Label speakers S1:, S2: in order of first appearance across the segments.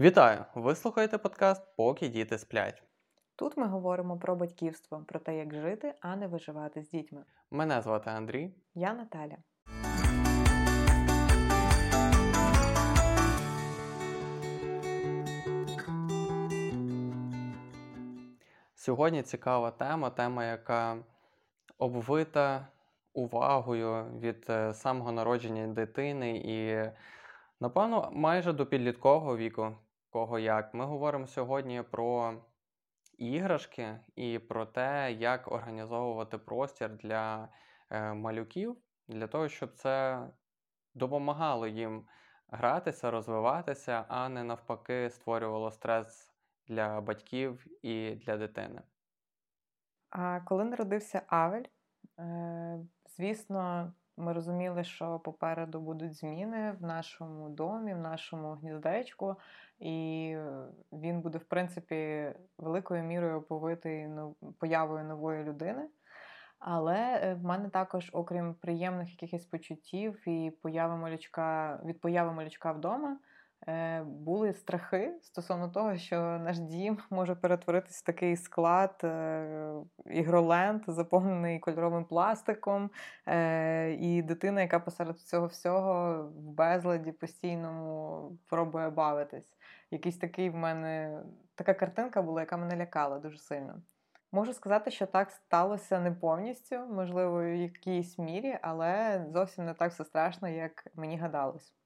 S1: Вітаю! Ви слухаєте подкаст Поки діти сплять.
S2: Тут ми говоримо про батьківство, про те, як жити, а не виживати з дітьми.
S1: Мене звати Андрій.
S2: Я Наталя.
S1: Сьогодні цікава тема, тема, яка обвита увагою від е, самого народження дитини і, напевно, майже до підліткового віку, кого як. Ми говоримо сьогодні про іграшки і про те, як організовувати простір для е, малюків, для того, щоб це допомагало їм гратися, розвиватися, а не навпаки створювало стрес для батьків і для дитини.
S2: А коли народився Авель, е, звісно, ми розуміли, що попереду будуть зміни в нашому домі, в нашому гніздечку, і він буде, в принципі, великою мірою оповитий появою нової людини. Але е, в мене також, окрім приємних якихось почуттів і появи малючка від появи малючка вдома, Е, були страхи стосовно того, що наш дім може перетворитися в такий склад е, ігроленд, заповнений кольоровим пластиком, е, і дитина, яка посеред цього всього в безладі постійному пробує бавитись. Якийсь такий в мене така картинка була, яка мене лякала дуже сильно. Можу сказати, що так сталося не повністю, можливо, в якійсь мірі, але зовсім не так все страшно, як мені гадалось.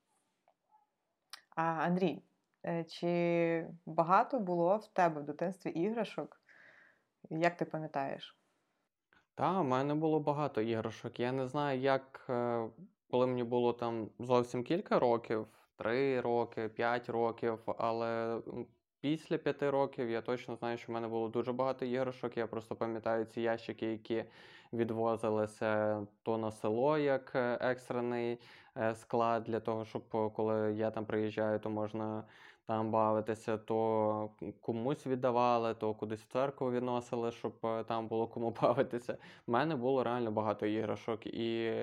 S2: А Андрій, е, чи багато було в тебе в дитинстві іграшок? Як ти пам'ятаєш?
S1: Та, в мене було багато іграшок. Я не знаю, як е, коли мені було там зовсім кілька років, три роки, п'ять років, але після п'яти років я точно знаю, що в мене було дуже багато іграшок. Я просто пам'ятаю ці ящики, які відвозилися то на село як е, екстрений е, склад для того, щоб коли я там приїжджаю, то можна там бавитися, то комусь віддавали, то кудись в церкву відносили, щоб е, там було кому бавитися. У мене було реально багато іграшок. І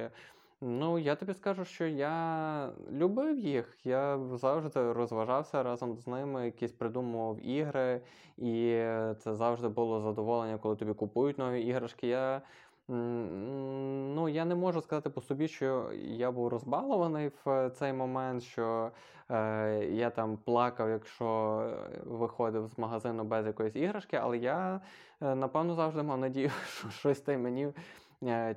S1: ну, я тобі скажу, що я любив їх. Я завжди розважався разом з ними, якісь придумував ігри, і це завжди було задоволення, коли тобі купують нові іграшки. Я Ну, я не можу сказати по собі, що я був розбалований в цей момент, що е, я там плакав, якщо виходив з магазину без якоїсь іграшки, але я, е, напевно, завжди мав надію, що щось та мені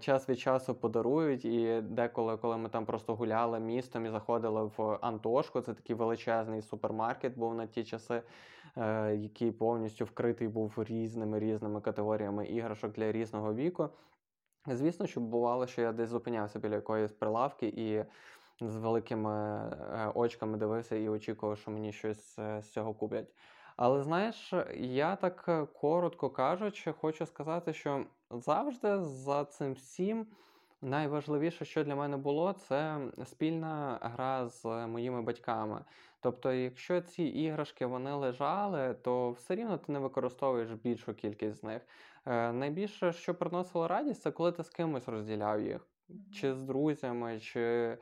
S1: час від часу подарують. І деколи, коли ми там просто гуляли містом і заходили в Антошку, це такий величезний супермаркет був на ті часи. Е, який повністю вкритий був різними різними категоріями іграшок для різного віку. Звісно, що бувало, що я десь зупинявся біля якоїсь прилавки і з великими е, очками дивився і очікував, що мені щось е, з цього куплять. Але знаєш, я так е, коротко кажучи, хочу сказати, що завжди за цим всім найважливіше, що для мене було, це спільна гра з моїми батьками. Тобто, якщо ці іграшки вони лежали, то все рівно ти не використовуєш більшу кількість з них. Е, Найбільше, що приносило радість, це коли ти з кимось розділяв їх, чи з друзями, чи е,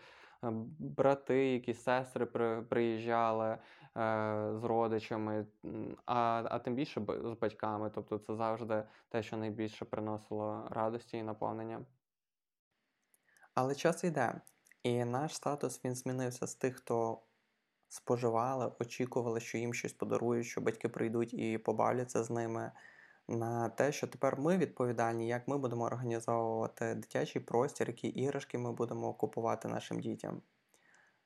S1: брати, якісь сестри при, приїжджали з родичами, а а тим більше з батьками. Тобто це завжди те, що найбільше приносило радості і наповнення.
S3: Але час йде, і наш статус він змінився з тих, хто споживали, очікували, що їм щось подарують, що батьки прийдуть і побавляться з ними. На те, що тепер ми відповідальні, як ми будемо організовувати дитячий простір, які іграшки ми будемо купувати нашим дітям.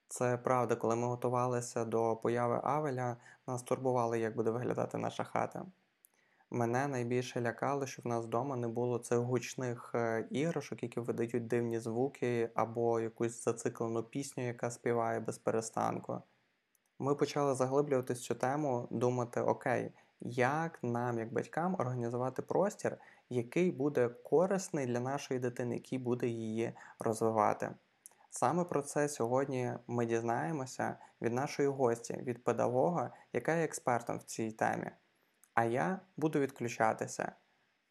S3: Це правда, коли ми готувалися до появи Авеля, нас турбували, як буде виглядати наша хата. Мене найбільше лякало, що в нас вдома не було цих гучних е, іграшок, які видають дивні звуки, або якусь зациклену пісню, яка співає без перестанку. Ми почали заглиблюватись цю тему, думати, окей, як нам, як батькам, організувати простір, який буде корисний для нашої дитини, який буде її розвивати. Саме про це сьогодні ми дізнаємося від нашої гості, від педагога, яка є експертом в цій темі. А я буду відключатися.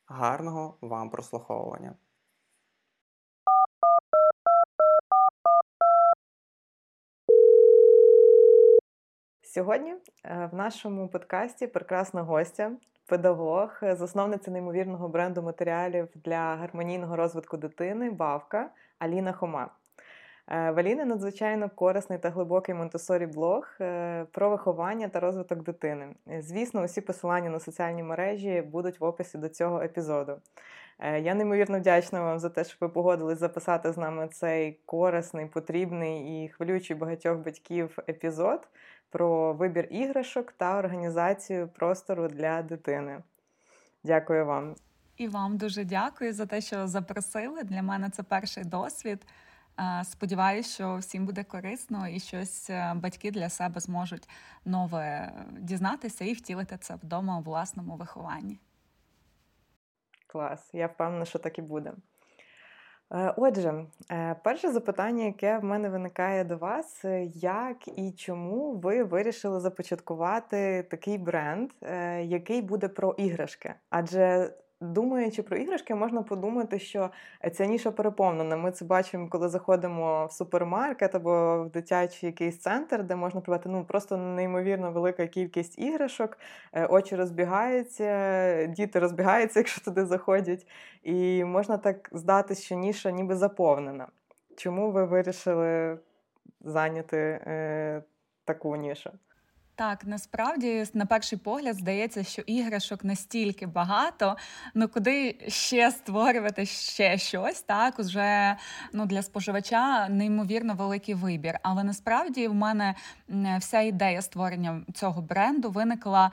S3: Гарного вам прослуховування!
S2: Сьогодні е, в нашому подкасті прекрасна гостя, педагог, засновниця неймовірного бренду матеріалів для гармонійного розвитку дитини, бавка Аліна Хома. Е, в Аліни надзвичайно корисний та глибокий монтесорі блог е, про виховання та розвиток дитини. Звісно, усі посилання на соціальні мережі будуть в описі до цього епізоду. Е, я неймовірно вдячна вам за те, що ви погодились записати з нами цей корисний, потрібний і хвилюючий багатьох батьків епізод про вибір іграшок та організацію простору для дитини. Дякую вам.
S4: І вам дуже дякую за те, що запросили. Для мене це перший досвід. Е, сподіваюсь, що всім буде корисно і щось е, батьки для себе зможуть нове дізнатися і втілити це вдома у власному вихованні.
S2: Клас, я впевнена, що так і буде. Е, отже, перше запитання, яке в мене виникає до вас: як і чому ви вирішили започаткувати такий бренд, який буде про іграшки? Адже Думаючи про іграшки, можна подумати, що ця ніша переповнена. Ми це бачимо, коли заходимо в супермаркет або в дитячий якийсь центр, де можна придбати ну просто неймовірно велика кількість іграшок, е, очі розбігаються, діти розбігаються, якщо туди заходять. І можна так здати, що ніша ніби заповнена. Чому ви вирішили зайняти е, таку нішу?
S4: Так, насправді, на перший погляд, здається, що іграшок настільки багато, ну куди ще створювати ще щось, так уже ну для споживача неймовірно великий вибір. Але насправді в мене вся ідея створення цього бренду виникла.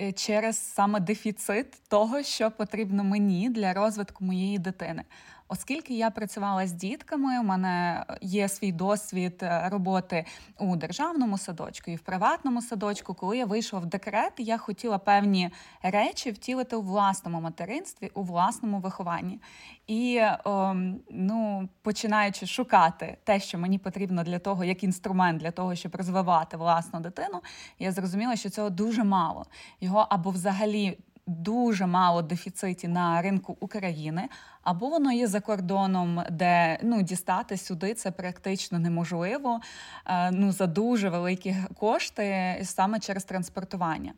S4: Е, через саме дефіцит того, що потрібно мені для розвитку моєї дитини. Оскільки я працювала з дітками, у мене є свій досвід е, роботи у державному садочку і в приватному садочку. Коли я вийшла в декрет, я хотіла певні речі втілити у власному материнстві, у власному вихованні. І о, ем, ну, починаючи шукати те, що мені потрібно для того, як інструмент для того, щоб розвивати власну дитину, я зрозуміла, що цього дуже мало. Його або взагалі дуже мало дефіциті на ринку України, або воно є за кордоном, де ну дістати сюди це практично неможливо. Е, ну за дуже великі кошти саме через транспортування.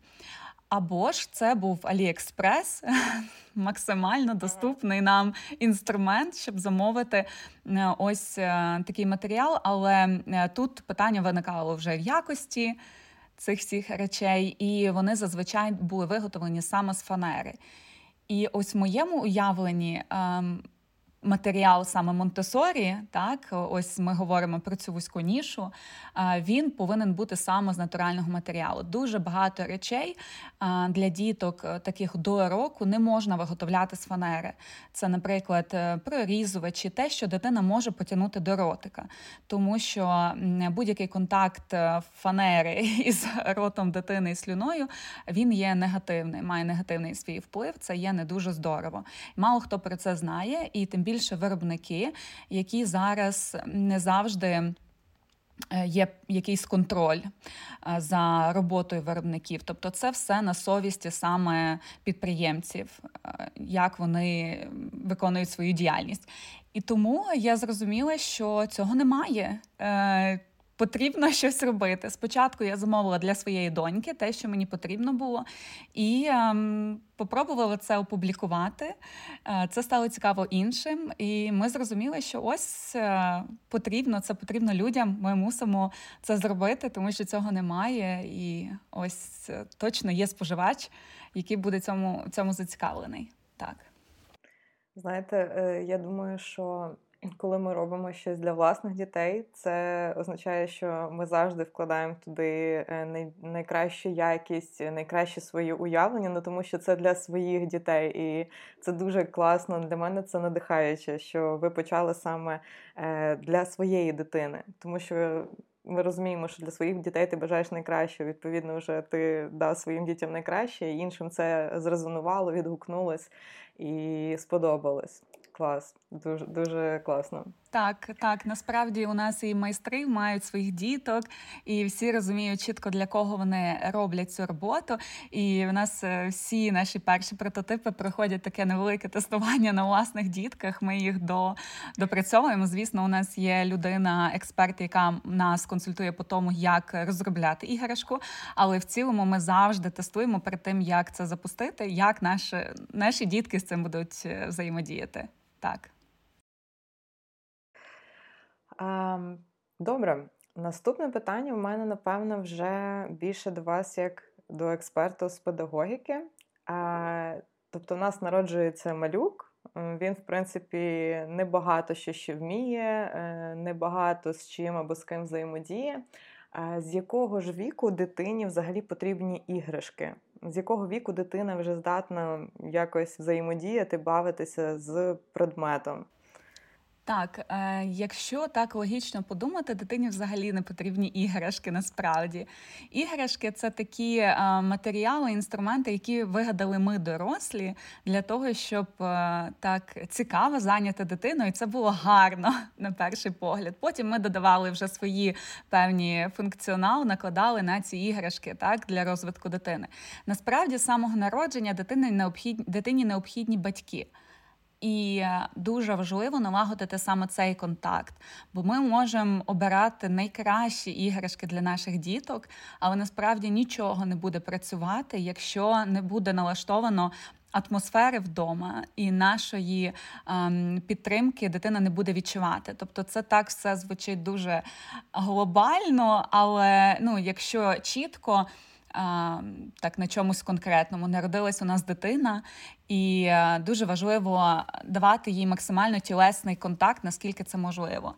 S4: Або ж це був Аліекспрес, максимально доступний нам інструмент, щоб замовити е, ось е, такий матеріал. Але тут питання виникало вже в якості цих всіх речей, і вони зазвичай були виготовлені саме з фанери. І ось в моєму уявленні. Ем, матеріал саме Монтесорі, так ось ми говоримо про цю вузьку нішу. Він повинен бути саме з натурального матеріалу. Дуже багато речей для діток, е, таких до року, не можна виготовляти з фанери. Це, наприклад, е, прорізувачі, те, що дитина може потягнути до ротика, тому що будь-який контакт е, фанери із ротом дитини і слюною він є негативний, має негативний свій вплив. Це є не дуже здорово. Мало хто про це знає, і тим більше виробники, які зараз не завжди. Е, є якийсь контроль е, за роботою виробників, тобто це все на совісті саме підприємців, е, як вони виконують свою діяльність. І тому я зрозуміла, що цього немає потрібно щось робити. Спочатку я замовила для своєї доньки те, що мені потрібно було, і ем, попробувала це опублікувати. Е, це стало цікаво іншим, і ми зрозуміли, що ось е, потрібно, це потрібно людям. Ми мусимо це зробити, тому що цього немає. І ось е, точно є споживач, який буде цьому, цьому зацікавлений. Так.
S2: Знаєте, е, я думаю, що коли ми робимо щось для власних дітей, це означає, що ми завжди вкладаємо туди е, найкращу якість, найкраще свої уявлення, ну тому що це для своїх дітей, і це дуже класно. Для мене це надихаюче, що ви почали саме е, для своєї дитини, тому що. Ми розуміємо, що для своїх дітей ти бажаєш найкраще. Відповідно, вже ти дав своїм дітям найкраще, і іншим це зрезонувало, відгукнулось і сподобалось. Клас, дуже дуже класно.
S4: Так, так, насправді у нас і майстри мають своїх діток, і всі розуміють чітко для кого вони роблять цю роботу. І в нас е, всі наші перші прототипи проходять таке невелике тестування на власних дітках. Ми їх до, допрацьовуємо. Звісно, у нас є людина, експерт, яка нас консультує по тому, як розробляти іграшку. Але в цілому ми завжди тестуємо перед тим, як це запустити, як наші, наші дітки з цим будуть е, взаємодіяти. Так.
S2: Добре, наступне питання у мене, напевно, вже більше до вас, як до експерта з педагогіки. Тобто, у нас народжується малюк. Він, в принципі, небагато що ще вміє, е, небагато з чим або з ким взаємодіє. З якого ж віку дитині взагалі потрібні іграшки? З якого віку дитина вже здатна якось взаємодіяти, бавитися з предметом?
S4: Так, е, якщо так логічно подумати, дитині взагалі не потрібні іграшки насправді. Іграшки це такі е, матеріали, інструменти, які вигадали ми дорослі для того, щоб е, так цікаво зайняти дитину, і це було гарно на перший погляд. Потім ми додавали вже свої певні функціонал, накладали на ці іграшки так для розвитку дитини. Насправді, з самого народження дитині необхідні дитині необхідні батьки. І дуже важливо налагодити саме цей контакт, бо ми можемо обирати найкращі іграшки для наших діток, але насправді нічого не буде працювати, якщо не буде налаштовано. Атмосфери вдома і нашої ем, підтримки дитина не буде відчувати. Тобто, це так все звучить дуже глобально, але ну, якщо чітко так на чомусь конкретному. Народилась у нас дитина, і е, дуже важливо давати їй максимально тілесний контакт, наскільки це можливо.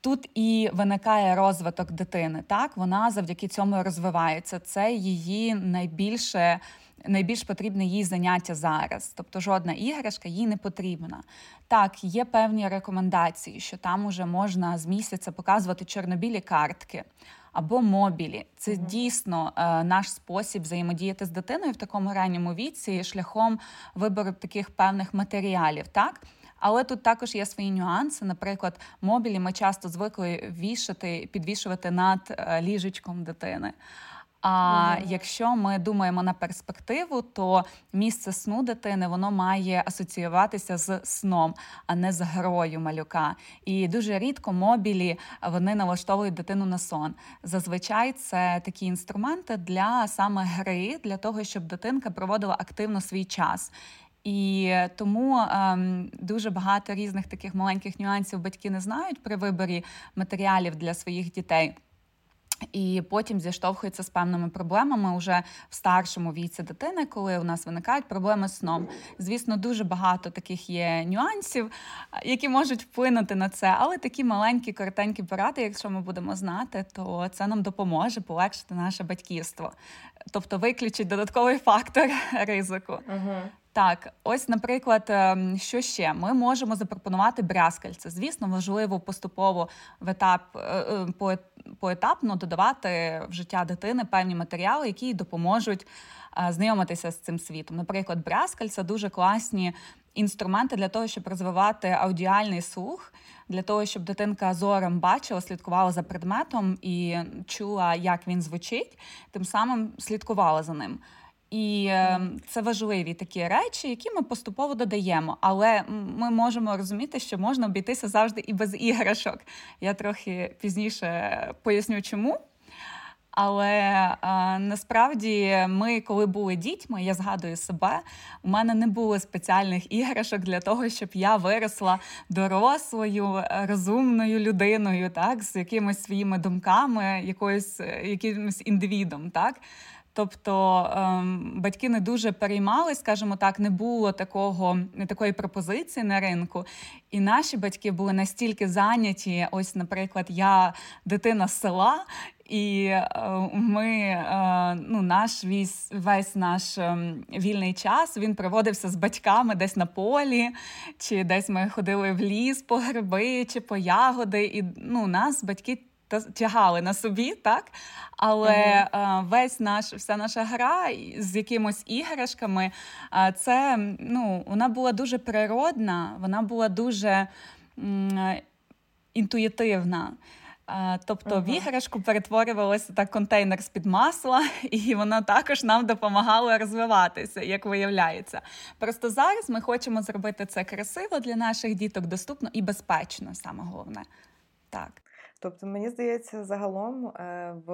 S4: Тут і виникає розвиток дитини. Так, вона завдяки цьому розвивається. Це її найбільше. Найбільш потрібне їй заняття зараз, тобто жодна іграшка їй не потрібна. Так, є певні рекомендації, що там уже можна з місяця показувати чорнобілі картки або мобілі. Це mm-hmm. дійсно е, наш спосіб взаємодіяти з дитиною в такому ранньому віці шляхом вибору таких певних матеріалів. так? Але тут також є свої нюанси. Наприклад, мобілі ми часто звикли вішати, підвішувати над е, ліжечком дитини. А якщо ми думаємо на перспективу, то місце сну дитини воно має асоціюватися з сном, а не з грою малюка. І дуже рідко мобілі вони налаштовують дитину на сон. Зазвичай це такі інструменти для саме гри, для того, щоб дитинка проводила активно свій час. І тому ем, дуже багато різних таких маленьких нюансів батьки не знають при виборі матеріалів для своїх дітей. І потім зіштовхується з певними проблемами вже в старшому віці дитини, коли у нас виникають проблеми з сном. Звісно, дуже багато таких є нюансів, які можуть вплинути на це, але такі маленькі, коротенькі поради, якщо ми будемо знати, то це нам допоможе полегшити наше батьківство, тобто виключить додатковий фактор ризику. Угу. Так, ось, наприклад, ем, що ще ми можемо запропонувати брязкальце. Звісно, важливо поступово в етап е, е, поетапно додавати в життя дитини певні матеріали, які допоможуть е, знайомитися з цим світом. Наприклад, брязкальця дуже класні інструменти для того, щоб розвивати аудіальний слух, для того, щоб дитинка зором бачила, слідкувала за предметом і чула, як він звучить, тим самим слідкувала за ним. І е, це важливі такі речі, які ми поступово додаємо. Але ми можемо розуміти, що можна обійтися завжди і без іграшок. Я трохи пізніше поясню, чому. Але е, насправді ми, коли були дітьми, я згадую себе, у мене не було спеціальних іграшок для того, щоб я виросла дорослою, розумною людиною, так, з якимись своїми думками, якоюсь якимось індивідом. так. Тобто ем, батьки не дуже переймали, скажімо так, не було такого такої пропозиції на ринку. І наші батьки були настільки зайняті. Ось, наприклад, я дитина з села, і е, ми е, ну, наш весь, весь наш ем, вільний час він проводився з батьками десь на полі, чи десь ми ходили в ліс по гриби чи по ягоди. І ну, нас батьки тягали на собі, так? Але uh-huh. весь наш, вся наша гра з якимось іграшками, це ну, вона була дуже природна, вона була дуже інтуїтивна. Тобто в іграшку перетворювалося так контейнер з-під масла, і воно також нам допомагало розвиватися, як виявляється. Просто зараз ми хочемо зробити це красиво для наших діток, доступно і безпечно, саме головне. Так.
S2: Тобто, мені здається, загалом е, в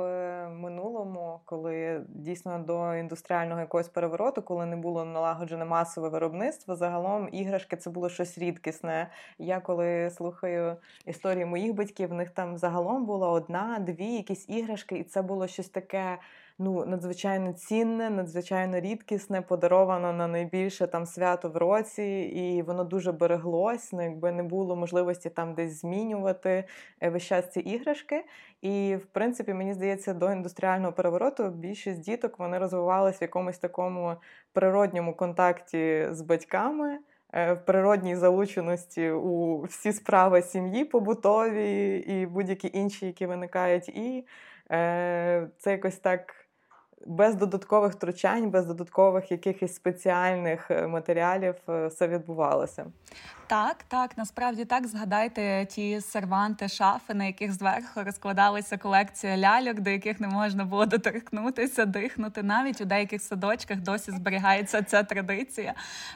S2: минулому, коли дійсно до індустріального якогось перевороту, коли не було налагоджене масове виробництво, загалом іграшки це було щось рідкісне. Я коли слухаю історії моїх батьків, в них там загалом була одна, дві якісь іграшки, і це було щось таке ну, надзвичайно цінне, надзвичайно рідкісне, подаровано на найбільше там свято в році, і воно дуже береглось. Ну, якби не було можливості там десь змінювати е, весь час ці іграшки. І, в принципі, мені здається, до індустріального перевороту більшість діток вони розвивалися в якомусь такому природньому контакті з батьками. Е, в природній залученості у всі справи сім'ї побутові і будь-які інші, які виникають, і е, це якось так без додаткових втручань, без додаткових якихось спеціальних е, матеріалів е, все відбувалося.
S4: Так, так, насправді так. Згадайте ті серванти, шафи, на яких зверху розкладалася колекція ляльок, до яких не можна було доторкнутися, дихнути. Навіть у деяких садочках досі зберігається ця традиція,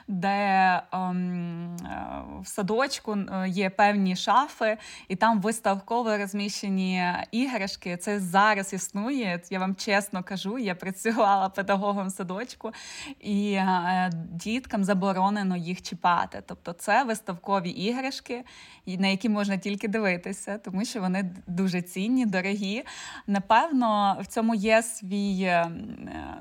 S4: де ем, е, в садочку є певні шафи, і там виставково розміщені іграшки. Це зараз існує. Я вам чесно кажу, я працювала педагогом в садочку, і е, діткам заборонено їх чіпати. Тобто, це виставкові іграшки, на які можна тільки дивитися, тому що вони дуже цінні, дорогі. Напевно, в цьому є свій, е,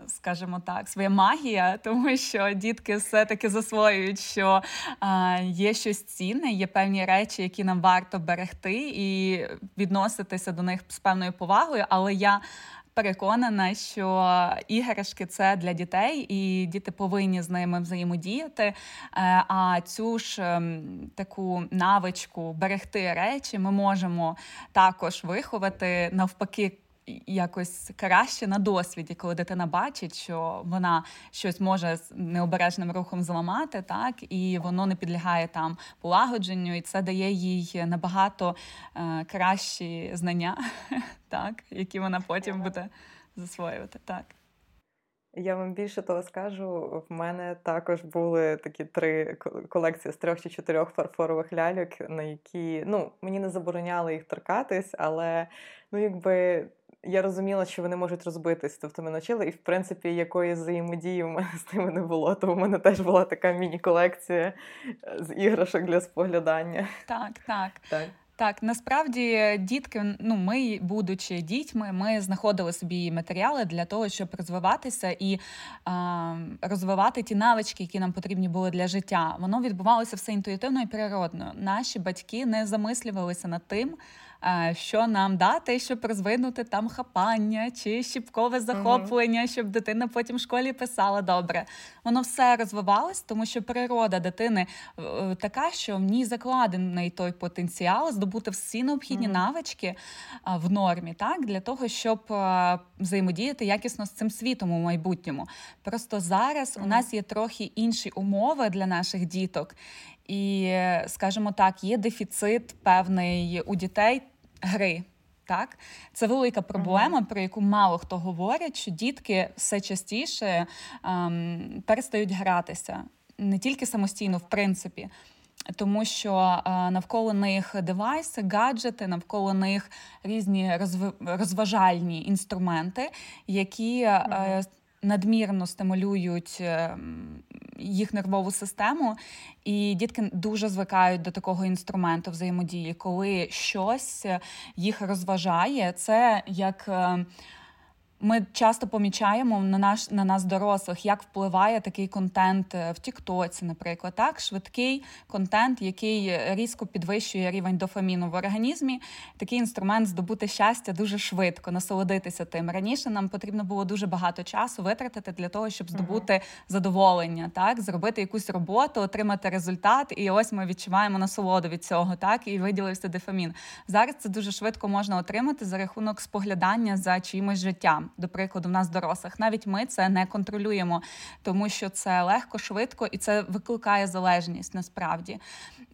S4: скажімо так, своя магія, тому що дітки все-таки засвоюють, що е, є щось цінне, є певні речі, які нам варто берегти і відноситися до них з певною повагою. Але я переконана, що іграшки це для дітей, і діти повинні з ними взаємодіяти. Е, а цю ж ем, таку навичку берегти речі ми можемо також виховати навпаки якось краще на досвіді, коли дитина бачить, що вона щось може з необережним рухом зламати, так і воно не підлягає там полагодженню, і це дає їй набагато е, кращі знання, так, які вона потім буде засвоювати. Так.
S2: Я вам більше того скажу. В мене також були такі три колекції з трьох чи чотирьох фарфорових ляльок, на які ну мені не забороняли їх торкатись, але ну якби я розуміла, що вони можуть розбитись, тобто ми навчили, і в принципі якоїсь взаємодії в мене з ними не було. Тому в мене теж була така міні-колекція е, з іграшок для споглядання.
S4: Так, так. так. Так, насправді дітки, ну ми, будучи дітьми, ми знаходили собі матеріали для того, щоб розвиватися і а, розвивати ті навички, які нам потрібні були для життя. Воно відбувалося все інтуїтивно і природно. Наші батьки не замислювалися над тим що нам дати, щоб розвинути там хапання чи щіпкове захоплення, uh-huh. щоб дитина потім в школі писала добре. Воно все розвивалось, тому що природа дитини е, така, що в ній закладений той потенціал здобути всі необхідні uh-huh. навички в нормі, так для того, щоб взаємодіяти якісно з цим світом у майбутньому. Просто зараз uh-huh. у нас є трохи інші умови для наших діток. І, скажімо так, є дефіцит певний у дітей гри. Так, це велика проблема, про яку мало хто говорить, що дітки все частіше ем, перестають гратися не тільки самостійно, в принципі, тому що е, навколо них девайси, гаджети, навколо них різні розв... розважальні інструменти, які е, надмірно стимулюють ем, їх нервову систему, і дітки дуже звикають до такого інструменту взаємодії, коли щось їх розважає, це як. Ми часто помічаємо на наш на нас, дорослих, як впливає такий контент е, в Тіктоці, наприклад, так швидкий контент, який різко підвищує рівень дофаміну в організмі. Такий інструмент здобути щастя дуже швидко, насолодитися тим. Раніше нам потрібно було дуже багато часу витратити для того, щоб здобути uh-huh. задоволення, так зробити якусь роботу, отримати результат, і ось ми відчуваємо насолоду від цього, так і виділився дофамін. Зараз це дуже швидко можна отримати за рахунок споглядання за чимось життям. До прикладу, в нас дорослих. Навіть ми це не контролюємо, тому що це легко, швидко і це викликає залежність насправді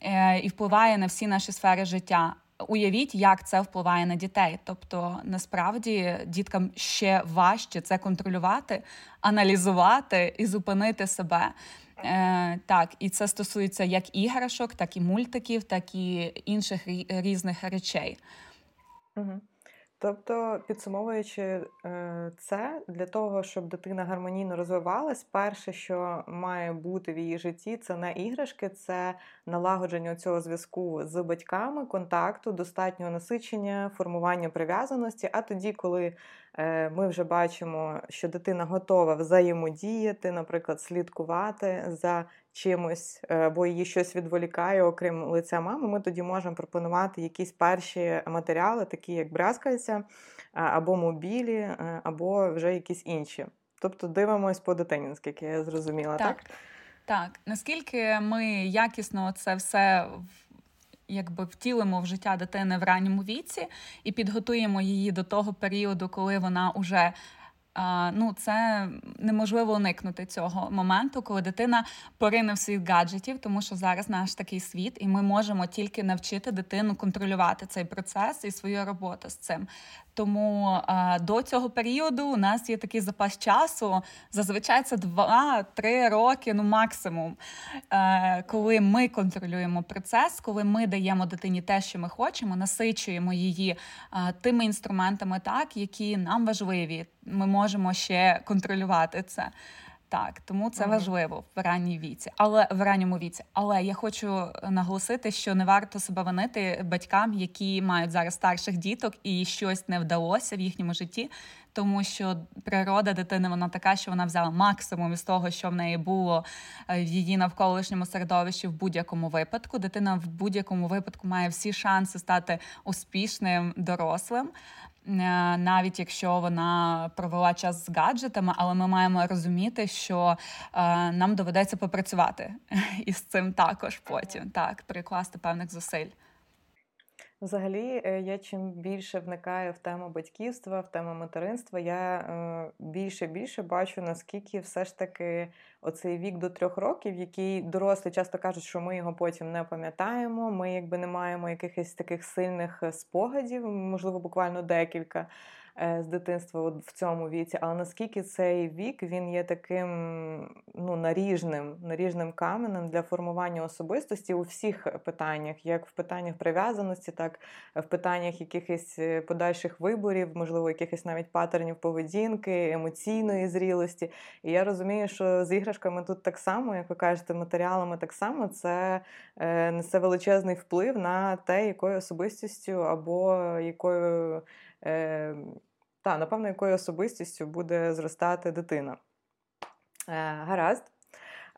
S4: е, і впливає на всі наші сфери життя. Уявіть, як це впливає на дітей. Тобто, насправді діткам ще важче це контролювати, аналізувати і зупинити себе. Е, Так, і це стосується як іграшок, так і мультиків, так і інших різних речей.
S2: Угу. Тобто, підсумовуючи е, це, для того, щоб дитина гармонійно розвивалась, перше, що має бути в її житті, це не іграшки, це налагодження цього зв'язку з батьками, контакту, достатнього насичення, формування прив'язаності. А тоді, коли ми вже бачимо, що дитина готова взаємодіяти, наприклад, слідкувати за чимось, е, або її щось відволікає, окрім лиця мами, ми тоді можемо пропонувати якісь перші матеріали, такі як брязкальця, або мобілі, е, або вже якісь інші. Тобто дивимось по дитині, наскільки я зрозуміла, так?
S4: Так, так. наскільки ми якісно це все якби втілимо в життя дитини в ранньому віці і підготуємо її до того періоду, коли вона вже Ну, це неможливо уникнути цього моменту, коли дитина порине в світ гаджетів, тому що зараз наш такий світ, і ми можемо тільки навчити дитину контролювати цей процес і свою роботу з цим. Тому до цього періоду у нас є такий запас часу. Зазвичай це 2-3 роки, ну максимум, е, коли ми контролюємо процес, коли ми даємо дитині те, що ми хочемо, насичуємо її тими інструментами, так які нам важливі. Ми можемо ще контролювати це. Так, тому це ага. важливо в ранній віці, але в ранньому віці. Але я хочу наголосити, що не варто себе винити батькам, які мають зараз старших діток, і щось не вдалося в їхньому житті, тому що природа дитини вона така, що вона взяла максимум із того, що в неї було е, в її навколишньому середовищі в будь-якому випадку. Дитина в будь-якому випадку має всі шанси стати успішним дорослим. Е, навіть якщо вона провела час з гаджетами, але ми маємо розуміти, що е, нам доведеться попрацювати із цим також потім, так, прикласти певних зусиль.
S2: Взагалі, е, я чим більше вникаю в тему батьківства, в тему материнства, я е, більше більше бачу, наскільки все ж таки оцей вік до трьох років, який дорослі часто кажуть, що ми його потім не пам'ятаємо. Ми якби не маємо якихось таких сильних е, спогадів, можливо, буквально декілька. Е, з дитинства в цьому віці, але наскільки цей вік він є таким ну, наріжним, наріжним каменем для формування особистості у всіх питаннях, як в питаннях прив'язаності, так в питаннях якихось е, подальших виборів, можливо, якихось навіть патернів поведінки, емоційної зрілості. І я розумію, що з іграшками тут так само, як ви кажете, матеріалами так само це е, несе величезний вплив на те, якою особистістю або якою. Е, та, напевно, якою особистістю буде зростати дитина. Е, Гаразд.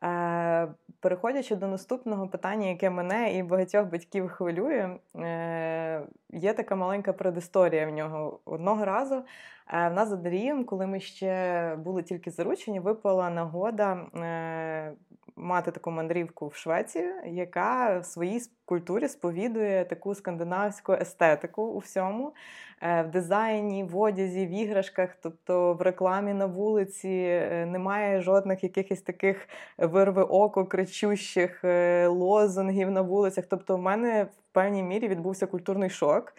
S2: Е, Переходячи до наступного питання, яке мене і багатьох батьків хвилює, е, є така маленька предісторія в нього. Одного разу е, в нас за Дарієм, коли ми ще були тільки заручені, випала нагода е, мати таку мандрівку в Швецію, яка в своїй культурі сповідує таку скандинавську естетику у всьому, е, в дизайні, в одязі, в іграшках, тобто в рекламі на вулиці немає жодних якихось таких вирви око, кричущих лозунгів на вулицях. Тобто, в мене певній мірі відбувся культурний шок.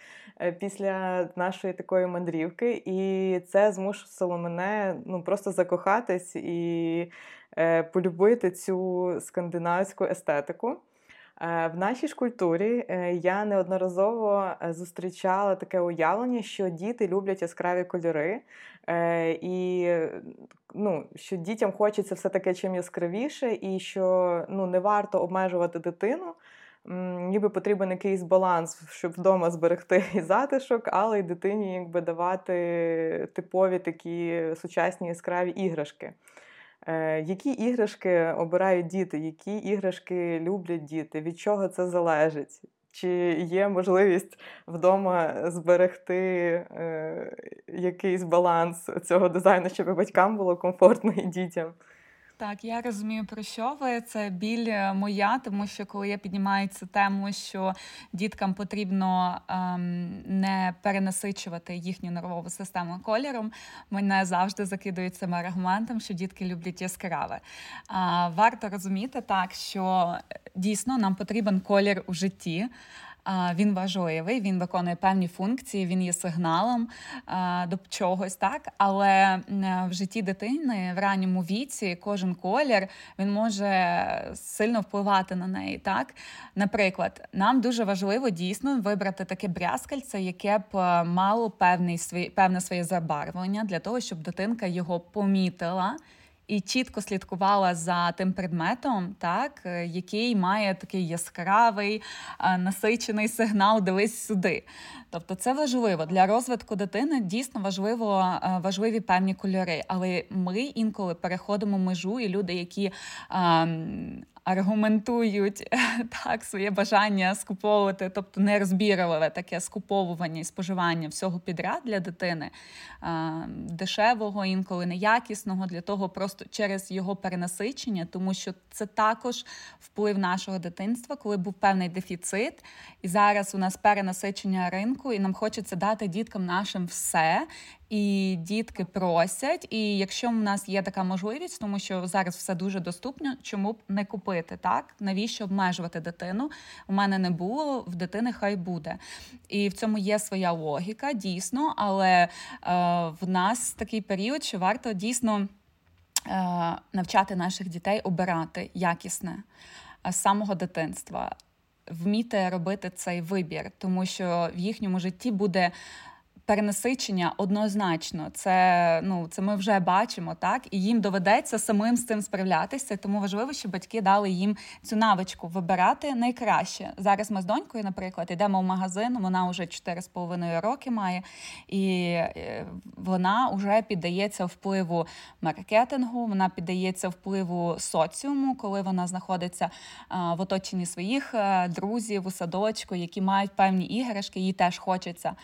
S2: Після нашої такої мандрівки, і це змусило мене ну просто закохатись і Е, полюбити цю скандинавську естетику. Е, в нашій ж культурі е, я неодноразово зустрічала таке уявлення, що діти люблять яскраві кольори, і ну, що дітям хочеться все таке чим яскравіше, і що ну, не варто обмежувати дитину. Ніби потрібен якийсь баланс, щоб вдома зберегти і затишок, але й дитині якби давати типові такі сучасні яскраві іграшки. Е, які іграшки обирають діти, які іграшки люблять діти, від чого це залежить? Чи є можливість вдома зберегти е, якийсь баланс цього дизайну, щоб батькам було комфортно і дітям?
S4: Так, я розумію, про що ви. Це біль е, моя, тому що коли я піднімаю цю тему, що діткам потрібно ем, не перенасичувати їхню нервову систему кольором, мене завжди закидують цим аргументом, що дітки люблять яскраве. А, Варто розуміти так, що е, дійсно нам потрібен колір у житті. Він важливий, він виконує певні функції, він є сигналом до чогось, так але в житті дитини в ранньому віці кожен колір він може сильно впливати на неї. Так, наприклад, нам дуже важливо дійсно вибрати таке брязкальце, яке б е, мало певний певне своє забарвлення для того, щоб дитинка його помітила і чітко слідкувала за тим предметом, так, е, який має такий яскравий е, насичений сигнал Дивись сюди. Тобто це важливо для розвитку дитини. Дійсно важливо е, важливі певні кольори. Але ми інколи переходимо межу, і люди, які ем, аргументують так своє бажання скуповувати, тобто нерозбірливе таке скуповування і споживання всього підряд для дитини, дешевого, інколи неякісного, для того просто через його перенасичення, тому що це також вплив нашого дитинства, коли був певний дефіцит, і зараз у нас перенасичення ринку, і нам хочеться дати діткам нашим все і дітки просять. І якщо в нас є така можливість, тому що зараз все дуже доступно, чому б не купити? Так навіщо обмежувати дитину? У мене не було в дитини, хай буде. І в цьому є своя логіка, дійсно, але е, в нас такий період, що варто дійсно. Е, навчати наших дітей обирати якісне з самого дитинства, вміти робити цей вибір, тому що в їхньому житті буде перенасичення однозначно. Це ну це ми вже бачимо, так і їм доведеться самим з цим справлятися. Тому важливо, щоб батьки дали їм цю навичку вибирати найкраще. Зараз ми з донькою, наприклад, йдемо в магазин. Вона вже 4,5 роки має, і е, вона вже піддається впливу маркетингу. Вона піддається впливу соціуму, коли вона знаходиться в оточенні своїх е, друзів у садочку, які мають певні іграшки, їй теж хочеться.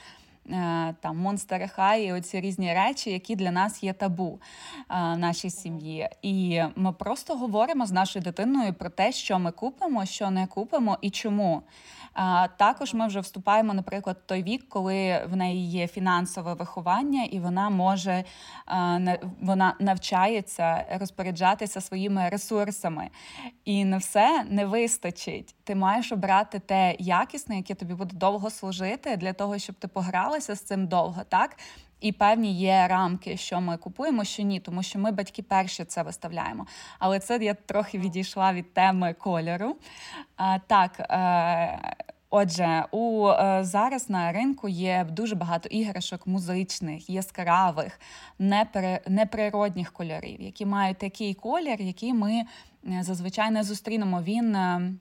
S4: Е, там Monster хай, і оці різні речі, які для нас є табу е, в нашій сім'ї. І ми просто говоримо з нашою дитиною про те, що ми купимо, що не купимо і чому. Також ми вже вступаємо, наприклад, в той вік, коли в неї є фінансове виховання, і вона може вона навчається розпоряджатися своїми ресурсами. І на все не вистачить. Ти маєш обрати те якісне, яке тобі буде довго служити, для того, щоб ти погралася з цим довго, так? І певні є рамки, що ми купуємо, що ні, тому що ми батьки перші це виставляємо. Але це я трохи відійшла від теми кольору. А, Так. Е, Отже, у е, зараз на ринку є дуже багато іграшок музичних, яскравих, непри, неприродних кольорів, які мають такий колір, який ми е, зазвичай не зустрінемо. Він е,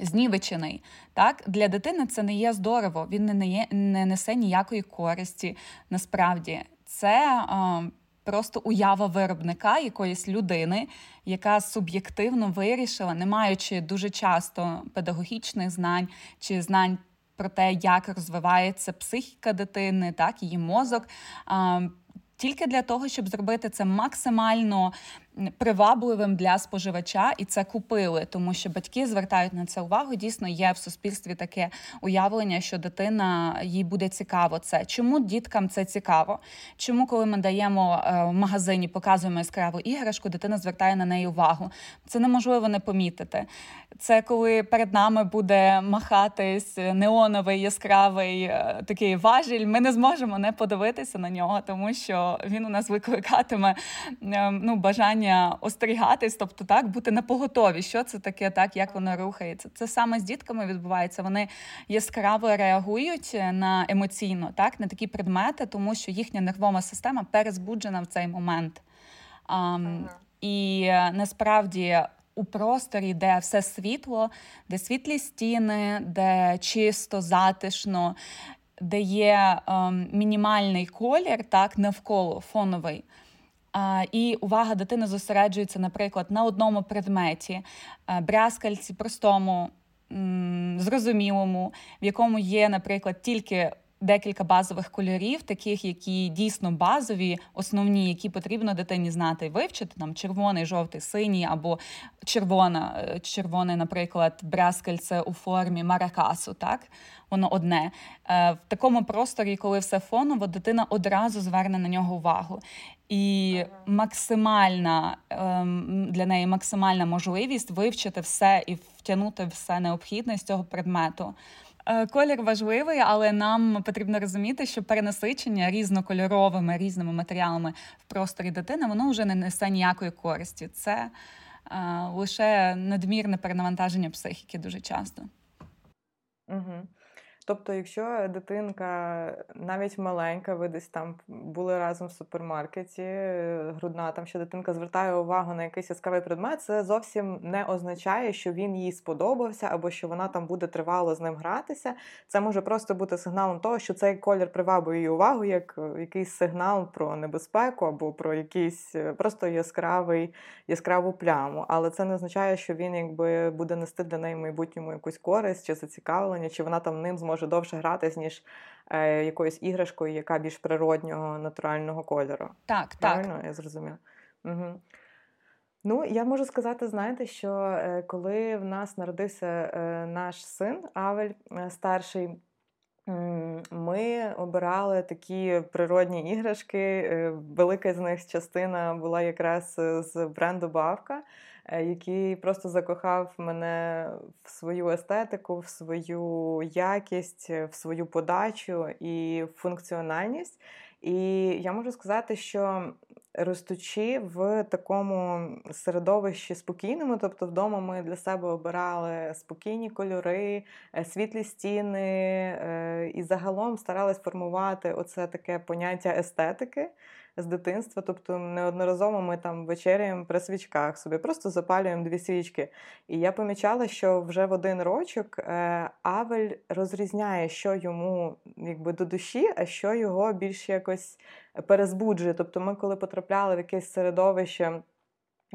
S4: знівечений. Так? Для дитини це не є здорово, він не, є, не несе ніякої користі. Насправді, це е, просто уява виробника якоїсь людини, яка суб'єктивно вирішила, не маючи дуже часто педагогічних знань чи знань. Про те, як розвивається психіка дитини, так її мозок, тільки для того, щоб зробити це максимально привабливим для споживача, і це купили, тому що батьки звертають на це увагу. Дійсно, є в суспільстві таке уявлення, що дитина їй буде цікаво. Це чому діткам це цікаво? Чому, коли ми даємо е, в магазині, показуємо яскраву іграшку, дитина звертає на неї увагу? Це неможливо не помітити. Це коли перед нами буде махатись неоновий яскравий е, такий важіль. Ми не зможемо не подивитися на нього, тому що він у нас викликатиме ем, ну бажання вміння остерігатись, тобто так бути на поготові, що це таке, так як воно рухається. Це саме з дітками відбувається. Вони яскраво реагують на емоційно, так на такі предмети, тому що їхня нервова система перезбуджена в цей момент. А, ага. І е, насправді. У просторі, де все світло, де світлі стіни, де чисто, затишно, де є ем, мінімальний колір, так навколо фоновий. І увага дитини зосереджується, наприклад, на одному предметі, брязкальці, простому, зрозумілому, в якому є, наприклад, тільки декілька базових кольорів, таких, які дійсно базові, основні, які потрібно дитині знати і вивчити. Там червоний, жовтий, синій або червона, е, червоний, наприклад, брязкальце у формі маракасу. так? Воно одне. Е, в такому просторі, коли все фоново, дитина одразу зверне на нього увагу. І максимальна ем, для неї максимальна можливість вивчити все і втягнути все необхідне з цього предмету. Е, колір важливий, але нам потрібно розуміти, що перенасичення різнокольоровими різними матеріалами в просторі дитини воно вже не несе ніякої користі. Це е, лише надмірне перенавантаження психіки дуже часто.
S2: Угу. Тобто, якщо дитинка навіть маленька, ви десь там були разом в супермаркеті, е, грудна, там що дитинка звертає увагу на якийсь яскравий предмет, це зовсім не означає, що він їй сподобався, або що вона там буде тривало з ним гратися. Це може просто бути сигналом того, що цей колір привабує її увагу, як е, якийсь сигнал про небезпеку, або про якийсь е, просто яскравий яскраву пляму. Але це не означає, що він якби буде нести для неї в майбутньому якусь користь чи зацікавлення, чи вона там ним зможе може довше гратись, ніж е, якоюсь іграшкою, яка більш природнього, натурального кольору.
S4: Так,
S2: Правильно,
S4: так.
S2: я зрозуміла. Угу. Ну, я можу сказати, знаєте, що е, коли в нас народився е, наш син Авель е, старший. Ми обирали такі природні іграшки. Велика з них частина була якраз з бренду Бавка. Е, який просто закохав мене в свою естетику, в свою якість, в свою подачу і функціональність. І я можу сказати, що ростучи в такому середовищі спокійному, тобто вдома ми для себе обирали спокійні кольори, е, світлі стіни, е, і загалом старались формувати оце таке поняття естетики з дитинства. Тобто неодноразово ми там вечеряємо при свічках собі, просто запалюємо дві свічки. І я помічала, що вже в один рочок е, Авель розрізняє, що йому якби до душі, а що його більш якось перезбуджує. Тобто, ми, коли потрапляли в якесь середовище.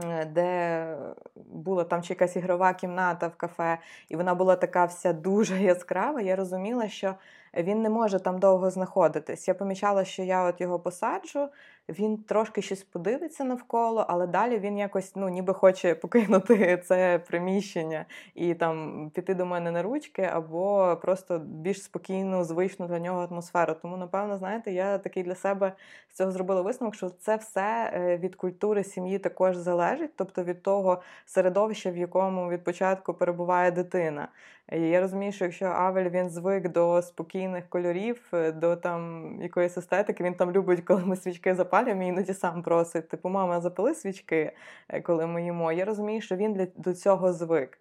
S2: Е, де була там чи якась ігрова кімната в кафе, і вона була така вся дуже яскрава, я розуміла, що він не може там довго знаходитись. Я помічала, що я от його посаджу, він трошки щось подивиться навколо, але далі він якось ну, ніби хоче покинути це приміщення і там піти до мене на ручки, або просто більш спокійну, звичну для нього атмосферу. Тому, напевно, знаєте, я такий для себе з цього зробила висновок, що це все е, від культури сім'ї також залежить, тобто від того середовища, в якому від початку перебуває дитина. І я розумію, що якщо Авель він звик до спокійних кольорів, е, до там якоїсь естетики, він там любить, коли ми свічки запалюємо, і іноді сам просить, типу, мама, запали свічки, е, коли ми їмо. Я розумію, що він для до цього звик.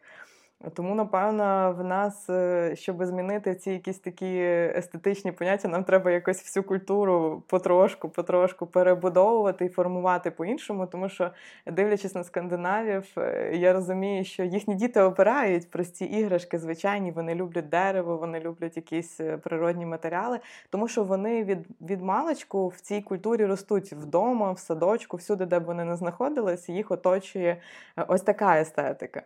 S2: Тому, напевно, в нас, е, щоб змінити ці якісь такі естетичні поняття, нам треба якось всю культуру потрошку, потрошку перебудовувати і формувати по-іншому. Тому що, дивлячись на скандинавів, е, я розумію, що їхні діти обирають прості іграшки, звичайні, вони люблять дерево, вони люблять якісь е, природні матеріали, тому що вони від від маличку в цій культурі ростуть вдома, в садочку, всюди, де б вони не знаходились, їх оточує ось така естетика.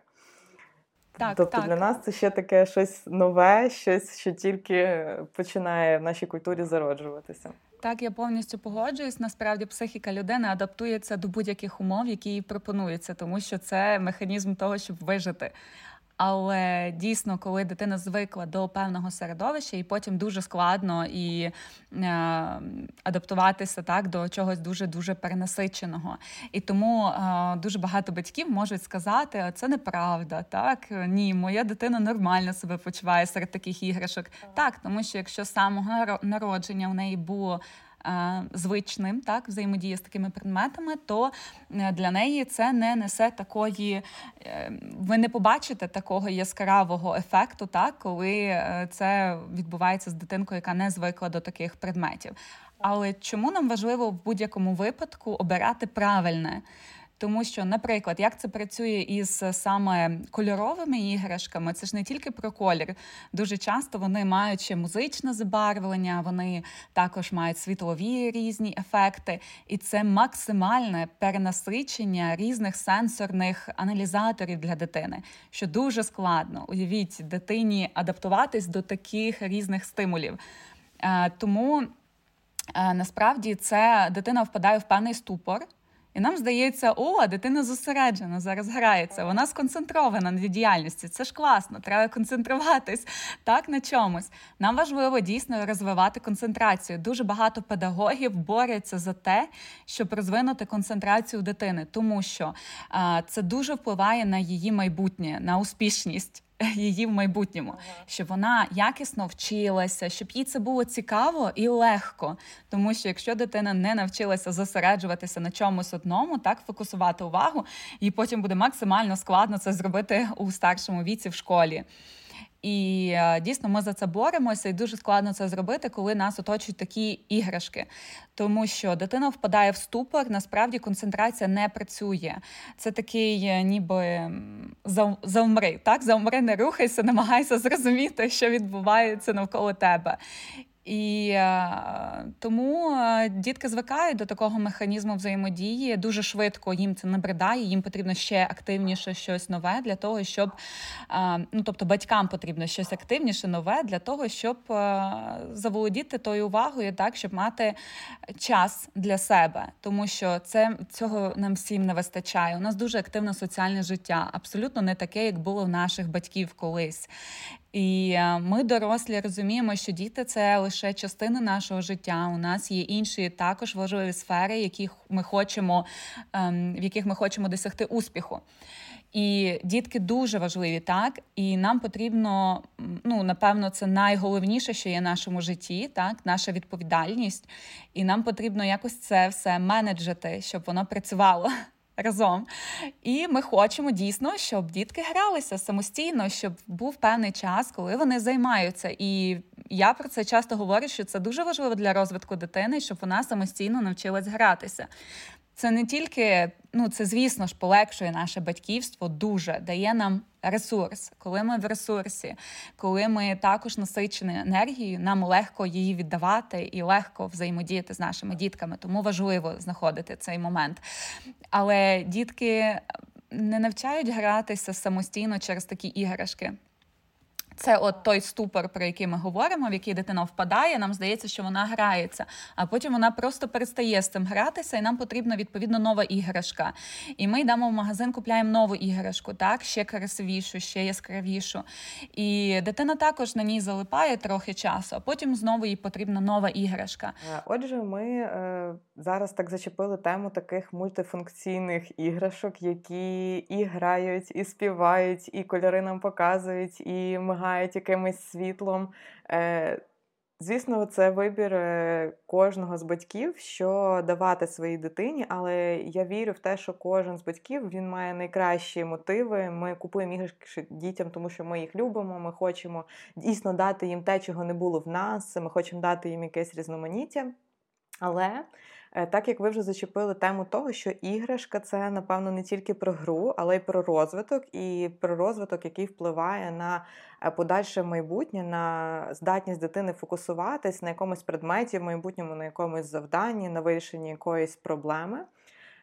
S4: Так,
S2: Тобто
S4: так.
S2: для нас це ще таке щось нове, щось, що тільки починає в нашій культурі зароджуватися.
S4: Так, я повністю погоджуюсь. Насправді психіка людини адаптується до будь-яких умов, які їй пропонуються, тому що це механізм того, щоб вижити. Але дійсно, коли дитина звикла до певного середовища, і потім дуже складно і е, адаптуватися так до чогось дуже дуже перенасиченого. І тому е, дуже багато батьків можуть сказати, це неправда. Так ні, моя дитина нормально себе почуває серед таких іграшок. Так, тому що якщо з самого народження в неї було звичним, так, взаємодія з такими предметами, то е, для неї це не несе такої, е, ви не побачите такого яскравого ефекту, так, коли це відбувається з дитинкою, яка не звикла до таких предметів. Але чому нам важливо в будь-якому випадку обирати правильне? Тому що, наприклад, як це працює із саме кольоровими іграшками, це ж не тільки про колір. Дуже часто вони мають ще музичне забарвлення, вони також мають світлові різні ефекти, і це максимальне перенасичення різних сенсорних аналізаторів для дитини, що дуже складно. Уявіть дитині адаптуватись до таких різних стимулів. Е, тому е, насправді це дитина впадає в певний ступор. І нам здається, о, дитина зосереджена, зараз грається, вона сконцентрована на діяльності. Це ж класно, треба концентруватись так на чомусь. Нам важливо дійсно розвивати концентрацію. Дуже багато педагогів борються за те, щоб розвинути концентрацію дитини, тому що а, це дуже впливає на її майбутнє, на успішність. її в майбутньому, щоб вона якісно вчилася, щоб їй це було цікаво і легко. Тому що якщо дитина не навчилася зосереджуватися на чомусь одному, так фокусувати увагу, їй потім буде максимально складно це зробити у старшому віці в школі. І е, дійсно ми за це боремося, і дуже складно це зробити, коли нас оточують такі іграшки. Тому що дитина впадає в ступор, насправді концентрація не працює. Це такий, е, ніби завмри, так завмри, не рухайся, намагайся зрозуміти, що відбувається навколо тебе. І е, тому е, дітки звикають до такого механізму взаємодії дуже швидко їм це набридає, їм потрібно ще активніше щось нове для того, щоб е, ну тобто батькам потрібно щось активніше, нове для того, щоб заволодіти тою увагою, так щоб мати час для себе, тому що це цього нам всім не вистачає. У нас дуже активне соціальне життя, абсолютно не таке, як було в наших батьків колись. І е, ми, дорослі, розуміємо, що діти це лише частина нашого життя. У нас є інші також важливі сфери, яких ми хочемо, ем, в яких ми хочемо досягти успіху. І дітки дуже важливі, так і нам потрібно, ну напевно, це найголовніше, що є в нашому житті, так, наша відповідальність, і нам потрібно якось це все менеджити, щоб воно працювало разом. І ми хочемо дійсно, щоб дітки гралися самостійно, щоб був певний час, коли вони займаються. І я про це часто говорю, що це дуже важливо для розвитку дитини, щоб вона самостійно навчилась гратися. Це не тільки, ну це звісно ж полегшує наше батьківство, дуже дає нам ресурс. Коли ми в ресурсі, коли ми також насичені енергією, нам легко її віддавати і легко взаємодіяти з нашими дітками. Тому важливо знаходити цей момент. Але дітки не навчають гратися самостійно через такі іграшки. Це от той ступор, про який ми говоримо, в який дитина впадає. Нам здається, що вона грається, а потім вона просто перестає з цим гратися, і нам потрібна відповідно нова іграшка. І ми йдемо в магазин, купляємо нову іграшку, так ще красивішу, ще яскравішу. І дитина також на ній залипає трохи часу, а потім знову їй потрібна нова іграшка.
S2: Е, отже, ми е, зараз так зачепили тему таких мультифункційних іграшок, які і грають, і співають, і кольори нам показують, і мигають допомагають якимось світлом. Е, Звісно, це вибір е, кожного з батьків, що давати своїй дитині, але я вірю в те, що кожен з батьків він має найкращі мотиви. Ми купуємо іграшки дітям, тому що ми їх любимо. Ми хочемо дійсно дати їм те, чого не було в нас. Ми хочемо дати їм якесь різноманіття. Але так як ви вже зачепили тему того, що іграшка це, напевно, не тільки про гру, але й про розвиток, і про розвиток, який впливає на е, подальше майбутнє, на здатність дитини фокусуватись на якомусь предметі, в майбутньому на якомусь завданні, на вирішенні якоїсь проблеми.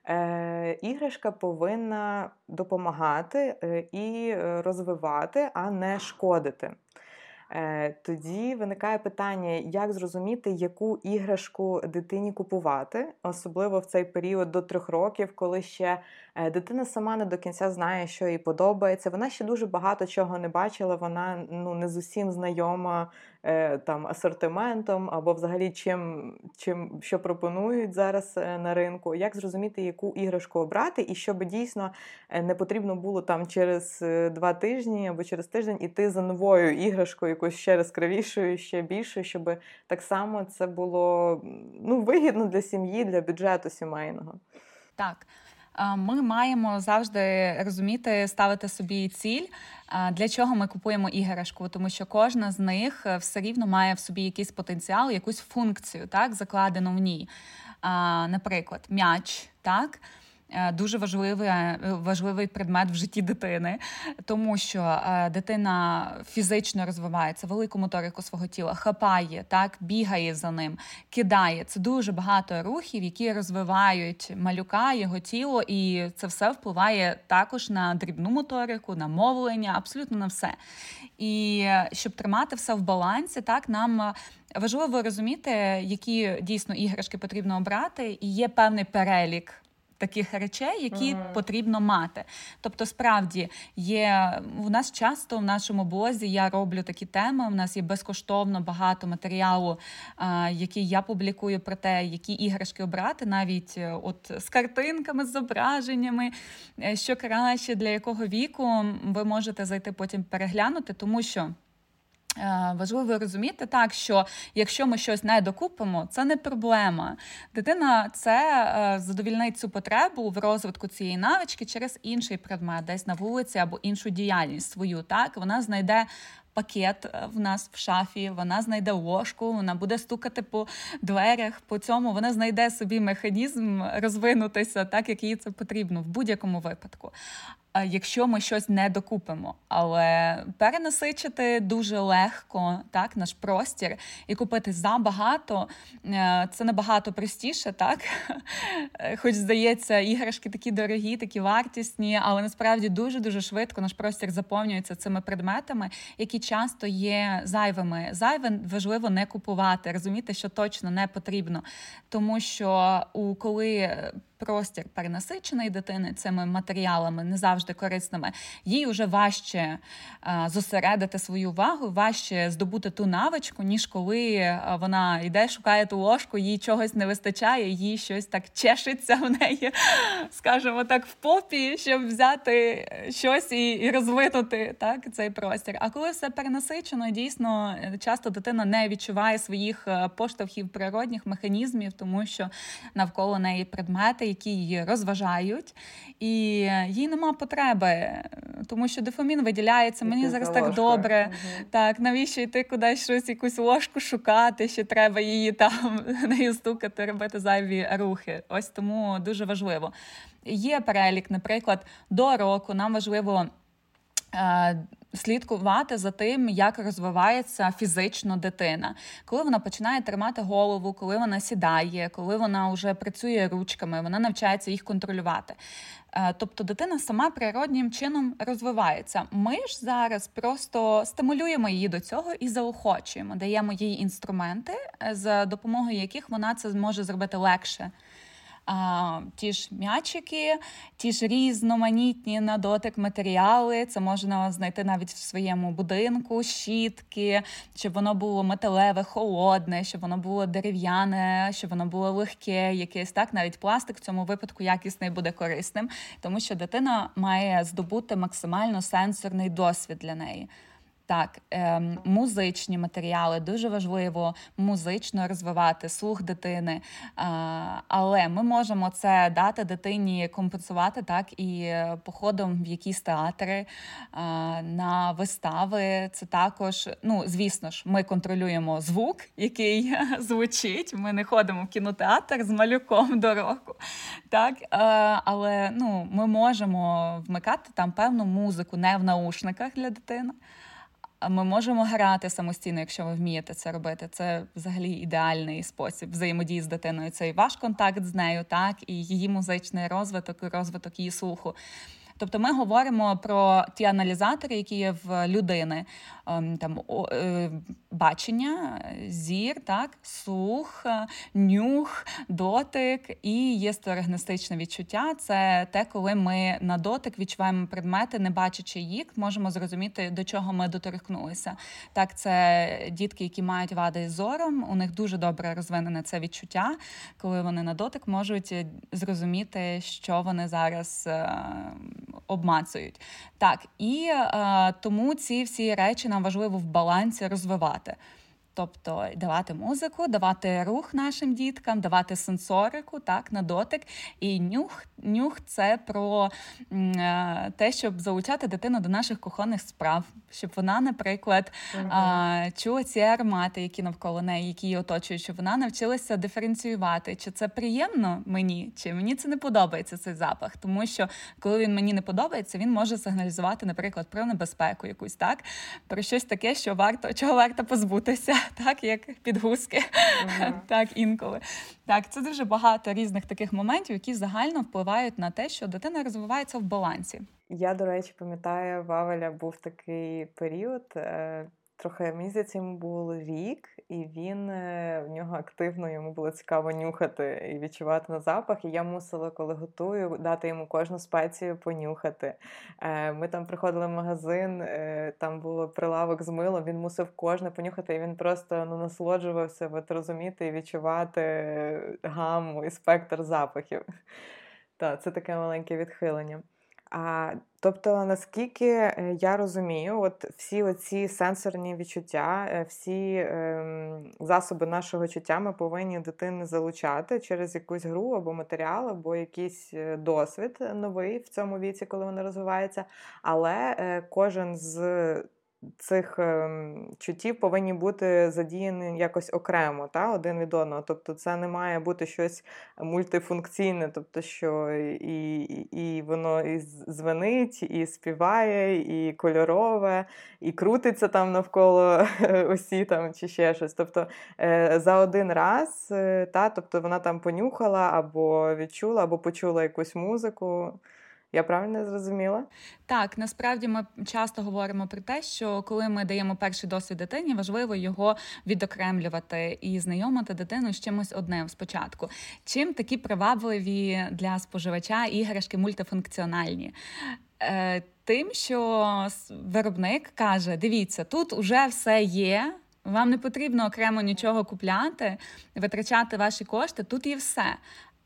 S2: Е, Іграшка повинна допомагати е, і розвивати, а не шкодити. Е, тоді виникає питання, як зрозуміти, яку іграшку дитині купувати, особливо в цей період до трьох років, коли ще е, дитина сама не до кінця знає, що їй подобається. Вона ще дуже багато чого не бачила, вона ну не з усім знайома там асортиментом або взагалі чим, чим що пропонують зараз е, на ринку, як зрозуміти, яку іграшку обрати, і щоб дійсно е, не потрібно було там через два тижні або через тиждень іти за новою іграшкою, якоюсь ще яскравішою, ще більшою, щоб так само це було ну, вигідно для сім'ї, для бюджету сімейного.
S4: Так. Ми маємо завжди розуміти, ставити собі ціль, для чого ми купуємо іграшку, тому що кожна з них е, все рівно має в собі якийсь потенціал, якусь функцію, так, закладену в ній. Наприклад, м'яч, так. Е, дуже важливий е, важливий предмет в житті дитини, тому що е, дитина фізично розвивається, велику моторику свого тіла, хапає, так, бігає за ним, кидає. Це дуже багато рухів, які розвивають малюка, його тіло, і це все впливає також на дрібну моторику, на мовлення, абсолютно на все. І щоб тримати все в балансі, так нам. Важливо розуміти, які дійсно іграшки потрібно обрати, і є певний перелік таких речей, які mm. потрібно мати. Тобто, справді є у нас часто в нашому блозі я роблю такі теми. У нас є безкоштовно багато матеріалу, а, який я публікую про те, які іграшки обрати, навіть е, от з картинками, з зображеннями, е, що краще для якого віку ви можете зайти потім переглянути, тому що. Е, важливо розуміти так, що якщо ми щось не докупимо, це не проблема. Дитина це е, задовільнить цю потребу в розвитку цієї навички через інший предмет, десь на вулиці або іншу діяльність свою. Так вона знайде пакет е, в нас в шафі, вона знайде ложку, вона буде стукати по дверях. По цьому вона знайде собі механізм розвинутися так, як їй це потрібно в будь-якому випадку. Якщо ми щось не докупимо, але перенасичити дуже легко так наш простір і купити забагато, е, це набагато простіше, так хоч здається, іграшки такі дорогі, такі вартісні, але насправді дуже дуже швидко наш простір заповнюється цими предметами, які часто є зайвими. Зайве важливо не купувати, розуміти, що точно не потрібно, тому що у коли простір перенасичений дитини цими матеріалами, не завжди корисними, їй вже важче зосередити свою увагу, важче здобути ту навичку, ніж коли вона йде, шукає ту ложку, їй чогось не вистачає, їй щось так чешеться в неї, скажімо так, в попі, щоб взяти щось і і розвинути так, цей простір. А коли все перенасичено, дійсно часто дитина не відчуває своїх е, поштовхів природних механізмів, тому що навколо неї предмети які її розважають, і їй нема потреби, тому що дофамін виділяється. Мені зараз так добре. Угу. Так, навіщо йти кудись щось, якусь ложку шукати? Ще треба її там нею стукати, робити зайві рухи. Ось тому дуже важливо. Є перелік, наприклад, до року нам важливо. Слідкувати за тим, як розвивається фізично дитина, коли вона починає тримати голову, коли вона сідає, коли вона вже працює ручками, вона навчається їх контролювати. Е, тобто дитина сама природнім чином розвивається. Ми ж зараз просто стимулюємо її до цього і заохочуємо, даємо їй інструменти, е, за допомогою яких вона це зможе зробити легше а, ті ж м'ячики, ті ж різноманітні на дотик матеріали. Це можна знайти навіть в своєму будинку, щітки, щоб воно було металеве, холодне, щоб воно було дерев'яне, щоб воно було легке, якесь так. Навіть пластик в цьому випадку якісний буде корисним, тому що дитина має здобути максимально сенсорний досвід для неї. Так, е, музичні матеріали дуже важливо музично розвивати слух дитини, е, але ми можемо це дати дитині компенсувати так і походом в якісь театри е, на вистави. Це також, ну звісно ж, ми контролюємо звук, який звучить. Ми не ходимо в кінотеатр з малюком до року. Так, е, але ну, ми можемо вмикати там певну музику не в наушниках для дитини. Ми можемо грати самостійно, якщо ви вмієте це робити. Це взагалі ідеальний спосіб взаємодії з дитиною. Це і ваш контакт з нею, так і її музичний розвиток, і розвиток її слуху. Тобто ми говоримо про ті аналізатори, які є в людини, ем, там е, бачення, зір, так, слух, нюх, дотик і є стерогностичне відчуття. Це те, коли ми на дотик відчуваємо предмети, не бачачи їх, можемо зрозуміти, до чого ми доторкнулися. Так, це дітки, які мають вади з зором, у них дуже добре розвинене це відчуття, коли вони на дотик можуть зрозуміти, що вони зараз е, обмацують. Так, і е, тому ці всі речі нам важливо в балансі розвивати. Тобто давати музику, давати рух нашим діткам, давати сенсорику, так, на дотик. І нюх нюх це про е, те, щоб залучати дитину до наших кухонних справ, щоб вона, наприклад, uh чула ці аромати, які навколо неї, які її оточують, щоб вона навчилася диференціювати, чи це приємно мені, чи мені це не подобається цей запах. Тому що коли він мені не подобається, він може сигналізувати, наприклад, про небезпеку якусь, так, про щось таке, що варто чого варто позбутися так як підгузки, uh-huh. так інколи. Так, це дуже багато різних таких моментів, які загально впливають на те, що дитина розвивається в балансі.
S2: Я, до речі, пам'ятаю, Вавеля був такий період. Трохи здається, йому було рік, і він е, в нього активно йому було цікаво нюхати і відчувати на запах. І я мусила, коли готую, дати йому кожну спецію понюхати. Е, ми там приходили в магазин, е, там було прилавок з милом. Він мусив кожне понюхати, і він просто ну насолоджувався от розуміти і відчувати гаму і спектр запахів. Так, це таке маленьке відхилення. А, Тобто, наскільки е, я розумію, от всі оці сенсорні відчуття, е, всі е, засоби нашого чуття ми повинні дитини залучати через якусь гру або матеріал, або якийсь е, досвід новий в цьому віці, коли вона розвивається. Але е, кожен з цих ем, чуттів повинні бути задіяні якось окремо, та, один від одного. Тобто це не має бути щось мультифункційне, тобто, що і і, воно і звенить, і співає, і кольорове, і крутиться там навколо осі там, чи ще щось. Тобто е, за один раз, е, та, тобто вона там понюхала або відчула, або почула якусь музику. Я правильно зрозуміла?
S4: Так, насправді ми часто говоримо про те, що коли ми даємо перший досвід дитині, важливо його відокремлювати і знайомити дитину з чимось одним спочатку. Чим такі привабливі для споживача іграшки мультифункціональні? Е, Тим, що виробник каже: дивіться, тут уже все є. Вам не потрібно окремо нічого купляти, витрачати ваші кошти. Тут є все.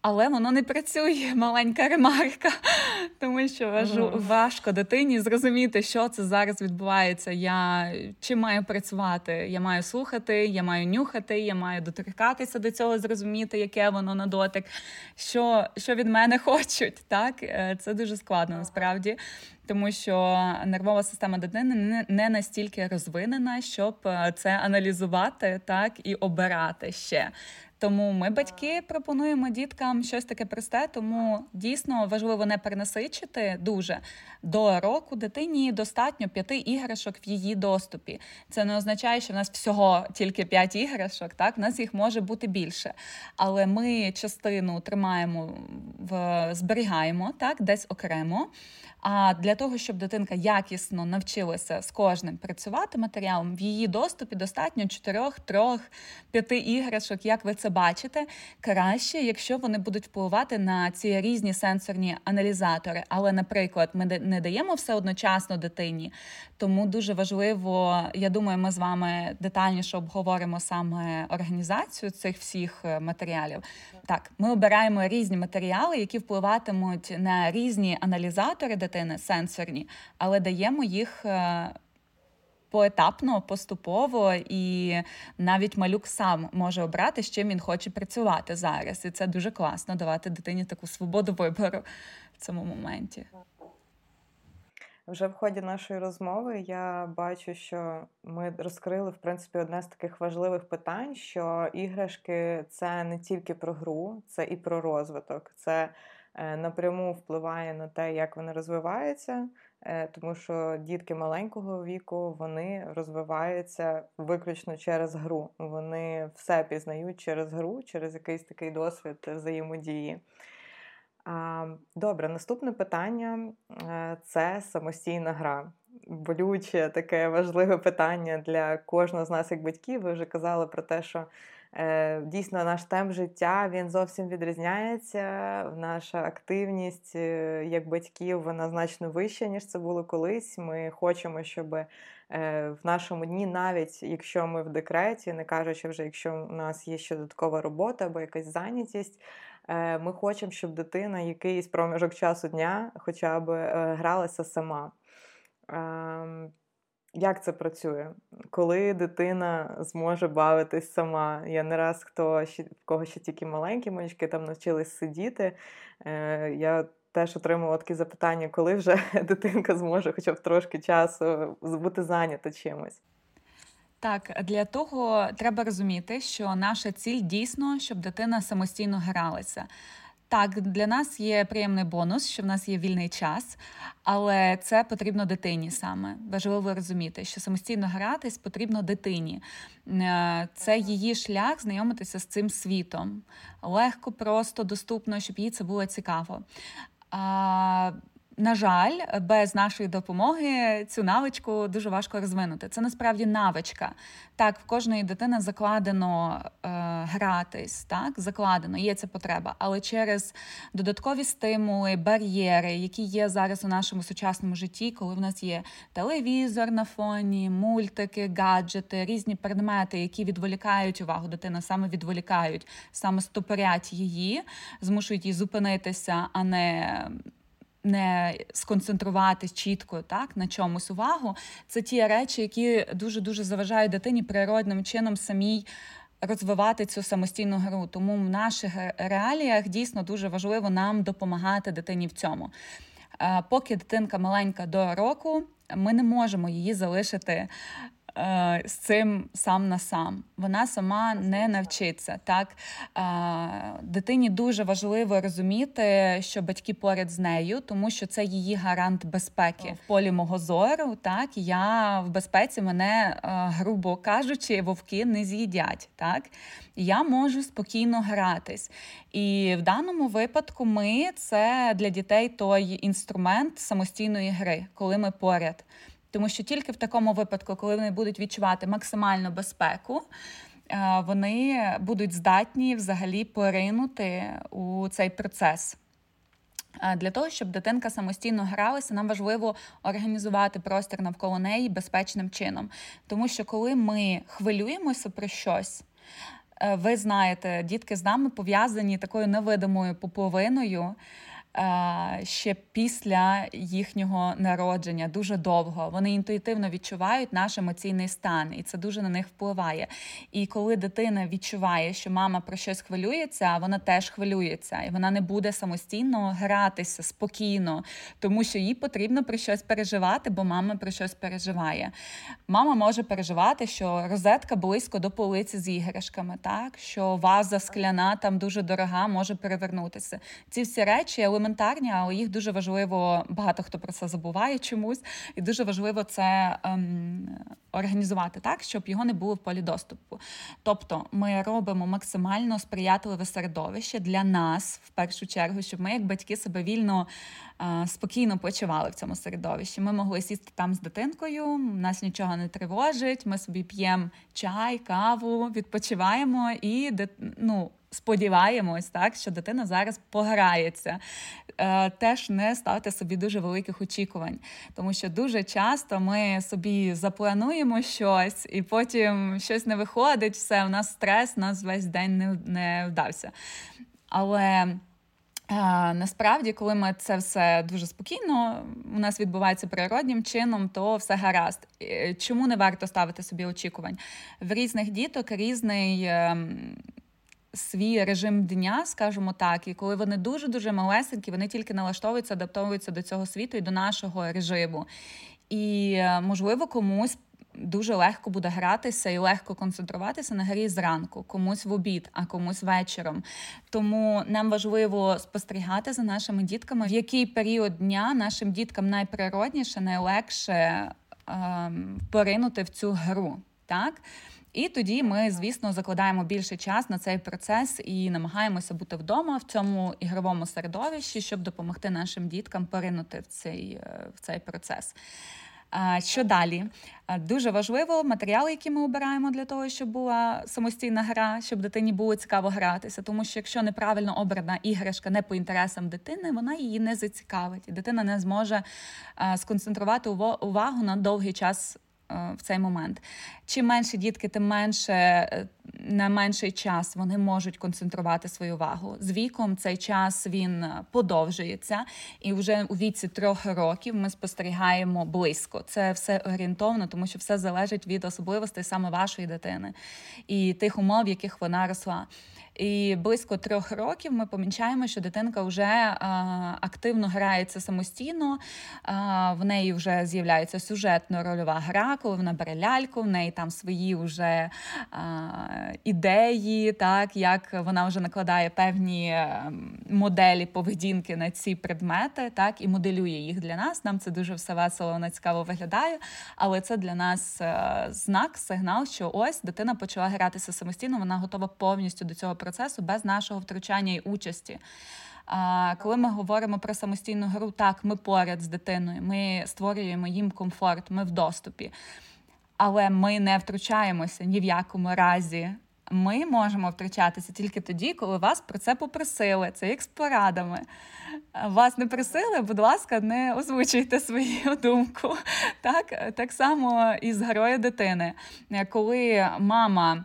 S4: Але воно не працює, маленька ремарка, тому що mm. важко дитині зрозуміти, що це зараз відбувається. Я чим маю працювати? Я маю слухати, я маю нюхати, я маю доторкатися до цього, зрозуміти, яке воно на дотик, що що від мене хочуть. Так е, це дуже складно насправді, тому що нервова система дитини не, не настільки розвинена, щоб е, це аналізувати так і обирати ще. Тому ми, батьки, пропонуємо діткам щось таке просте, тому дійсно важливо не перенасичити дуже до року дитині достатньо п'яти іграшок в її доступі. Це не означає, що в нас всього тільки п'ять іграшок. Так, в нас їх може бути більше. Але ми частину тримаємо в зберігаємо так, десь окремо. А для того, щоб дитинка якісно навчилася з кожним працювати матеріалом, в її доступі достатньо 4, 3, 5 іграшок, як ви це бачите, краще, якщо вони будуть впливати на ці різні сенсорні аналізатори. Але, наприклад, ми не даємо все одночасно дитині, тому дуже важливо, я думаю, ми з вами детальніше обговоримо саме організацію цих всіх е, матеріалів. Так, ми обираємо різні матеріали, які впливатимуть на різні аналізатори дитини, сенсорні, але даємо їх. Поетапно, поступово, і навіть малюк сам може обрати, з чим він хоче працювати зараз. І це дуже класно давати дитині таку свободу вибору в цьому моменті.
S2: Вже в ході нашої розмови я бачу, що ми розкрили в принципі одне з таких важливих питань: що іграшки це не тільки про гру, це і про розвиток. Це е, напряму впливає на те, як вони розвиваються, тому що дітки маленького віку вони розвиваються виключно через гру. Вони все пізнають через гру, через якийсь такий досвід взаємодії. Добре, наступне питання е, це самостійна гра. Болюче таке важливе питання для кожного з нас, як батьків. Ви вже казали про те, що е, дійсно наш темп життя він зовсім відрізняється. Наша активність е, як батьків вона значно вища, ніж це було колись. Ми хочемо, щоб в нашому дні, навіть якщо ми в декреті, не кажучи вже, якщо у нас є ще додаткова робота або якась зайнятість. Е, ми хочемо, щоб дитина якийсь проміжок часу дня хоча б е, гралася сама. Як це працює? Коли дитина зможе бавитись сама? Я не раз хто в кого ще тільки маленькі малючки там навчились сидіти. Е, Я теж отримувала такі запитання, коли вже дитинка зможе хоча б трошки часу бути зайнята чимось.
S4: Так, для того треба розуміти, що наша ціль дійсно, щоб дитина самостійно гралася. Так, для нас є приємний бонус, що в нас є вільний час, але це потрібно дитині саме. Важливо розуміти, що самостійно гратись потрібно дитині. Е, це її шлях знайомитися з цим світом. Легко, просто, доступно, щоб їй це було цікаво. На жаль, без нашої допомоги цю навичку дуже важко розвинути. Це насправді навичка. Так, в кожної дитини закладено е, гратись, так закладено, є ця потреба, але через додаткові стимули, бар'єри, які є зараз у нашому сучасному житті, коли в нас є телевізор на фоні, мультики, гаджети, різні предмети, які відволікають увагу дитини, саме відволікають, саме стопорять її, змушують її зупинитися, а не не сконцентруватись чітко так на чомусь увагу. Це ті речі, які дуже дуже заважають дитині природним чином самій. Розвивати цю самостійну гру, тому в наших реаліях дійсно дуже важливо нам допомагати дитині в цьому. Поки дитинка маленька до року, ми не можемо її залишити Е, з цим сам на сам. Вона сама не навчиться. Так е, дитині дуже важливо розуміти, що батьки поряд з нею, тому що це її гарант безпеки. В полі мого зору, так я в безпеці мене, е, грубо кажучи, вовки не з'їдять. Так я можу спокійно гратись. І в даному випадку ми це для дітей той інструмент самостійної гри, коли ми поряд. Тому що тільки в такому випадку, коли вони будуть відчувати максимальну безпеку, е, вони будуть здатні взагалі поринути у цей процес. Е, для того, щоб дитинка самостійно гралася, нам важливо організувати простір навколо неї безпечним чином. Тому що коли ми хвилюємося про щось, е, ви знаєте, дітки з нами пов'язані такою невидимою поповиною ще після їхнього народження дуже довго. Вони інтуїтивно відчувають наш емоційний стан, і це дуже на них впливає. І коли дитина відчуває, що мама про щось хвилюється, вона теж хвилюється, і вона не буде самостійно гратися спокійно, тому що їй потрібно про щось переживати, бо мама про щось переживає. Мама може переживати, що розетка близько до полиці з іграшками, так що ваза скляна там дуже дорога, може перевернутися. Ці всі речі елементарні, але їх дуже важливо, багато хто про це забуває чомусь, і дуже важливо це ем, організувати так, щоб його не було в полі доступу. Тобто ми робимо максимально сприятливе середовище для нас в першу чергу, щоб ми, як батьки, себе вільно. Е, спокійно почували в цьому середовищі. Ми могли сісти там з дитинкою, нас нічого не тривожить. Ми собі п'ємо чай, каву, відпочиваємо і ну, сподіваємось, так, що дитина зараз пограється. Е, теж не ставте собі дуже великих очікувань, тому що дуже часто ми собі заплануємо щось, і потім щось не виходить, все, у нас стрес, у нас весь день не, не вдався. Але. Насправді, коли ми це все дуже спокійно, у нас відбувається природнім чином, то все гаразд. Е, чому не варто ставити собі очікувань? В різних діток різний ем, свій режим дня, скажімо так, і коли вони дуже-дуже малесенькі, вони тільки налаштовуються, адаптовуються до цього світу і до нашого режиму. І, е, можливо, комусь. Дуже легко буде гратися і легко концентруватися на грі зранку, комусь в обід, а комусь вечором. Тому нам важливо спостерігати за нашими дітками, в який період дня нашим діткам найприродніше, найлегше ем, поринути в цю гру. Так? І тоді ми, звісно, закладаємо більше час на цей процес і намагаємося бути вдома в цьому ігровому середовищі, щоб допомогти нашим діткам поринути в цей, е, в цей процес. Що далі? Дуже важливо матеріали, які ми обираємо для того, щоб була самостійна гра, щоб дитині було цікаво гратися. Тому що якщо неправильно обрана іграшка не по інтересам дитини, вона її не зацікавить, і дитина не зможе сконцентрувати увагу на довгий час в цей момент. Чим менше дітки, тим менше е, на менший час вони можуть концентрувати свою увагу. З віком цей час він подовжується, і вже у віці трьох років ми спостерігаємо близько. Це все орієнтовно, тому що все залежить від особливостей саме вашої дитини і тих умов, в яких вона росла. І близько трьох років ми помічаємо, що дитинка вже а, активно грається самостійно, а, в неї вже з'являється сюжетно-рольова гра, коли вона бере ляльку, в неї там свої вже а, ідеї, так як вона вже накладає певні моделі поведінки на ці предмети, так і моделює їх для нас. Нам це дуже все весело, вона цікаво виглядає. Але це для нас е, знак, сигнал, що ось дитина почала гратися самостійно, вона готова повністю до цього процесу без нашого втручання і участі. А коли ми говоримо про самостійну гру, так ми поряд з дитиною, ми створюємо їм комфорт, ми в доступі. Але ми не втручаємося ні в якому разі. Ми можемо втручатися тільки тоді, коли вас про це попросили. Це як з порадами. Вас не просили, будь ласка, не озвучуйте свою думку. Так, так само і з героя дитини. Коли мама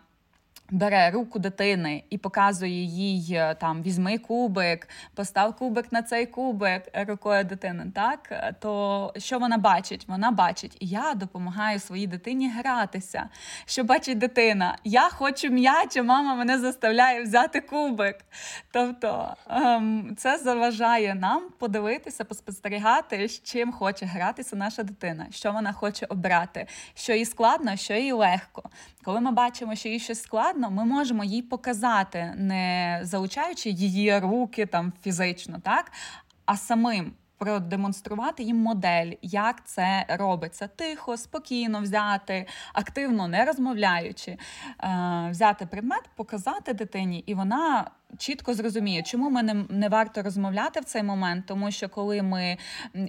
S4: бере руку дитини і показує їй е, там візьми кубик, постав кубик на цей кубик рукою дитини, так то що вона бачить? Вона бачить, я допомагаю своїй дитині гратися. Що бачить дитина? Я хочу м'яч, а мама мене заставляє взяти кубик. Тобто ем, це заважає нам подивитися, поспостерігати, з чим хоче гратися наша дитина, що вона хоче обрати, що їй складно, що їй легко. Коли ми бачимо, що їй щось складно, ми можемо їй показати, не залучаючи її руки там фізично, так а самим. Продемонструвати їм модель, як це робиться тихо, спокійно взяти, активно не розмовляючи, е, взяти предмет, показати дитині, і вона чітко зрозуміє, чому ми не, не варто розмовляти в цей момент, тому що коли ми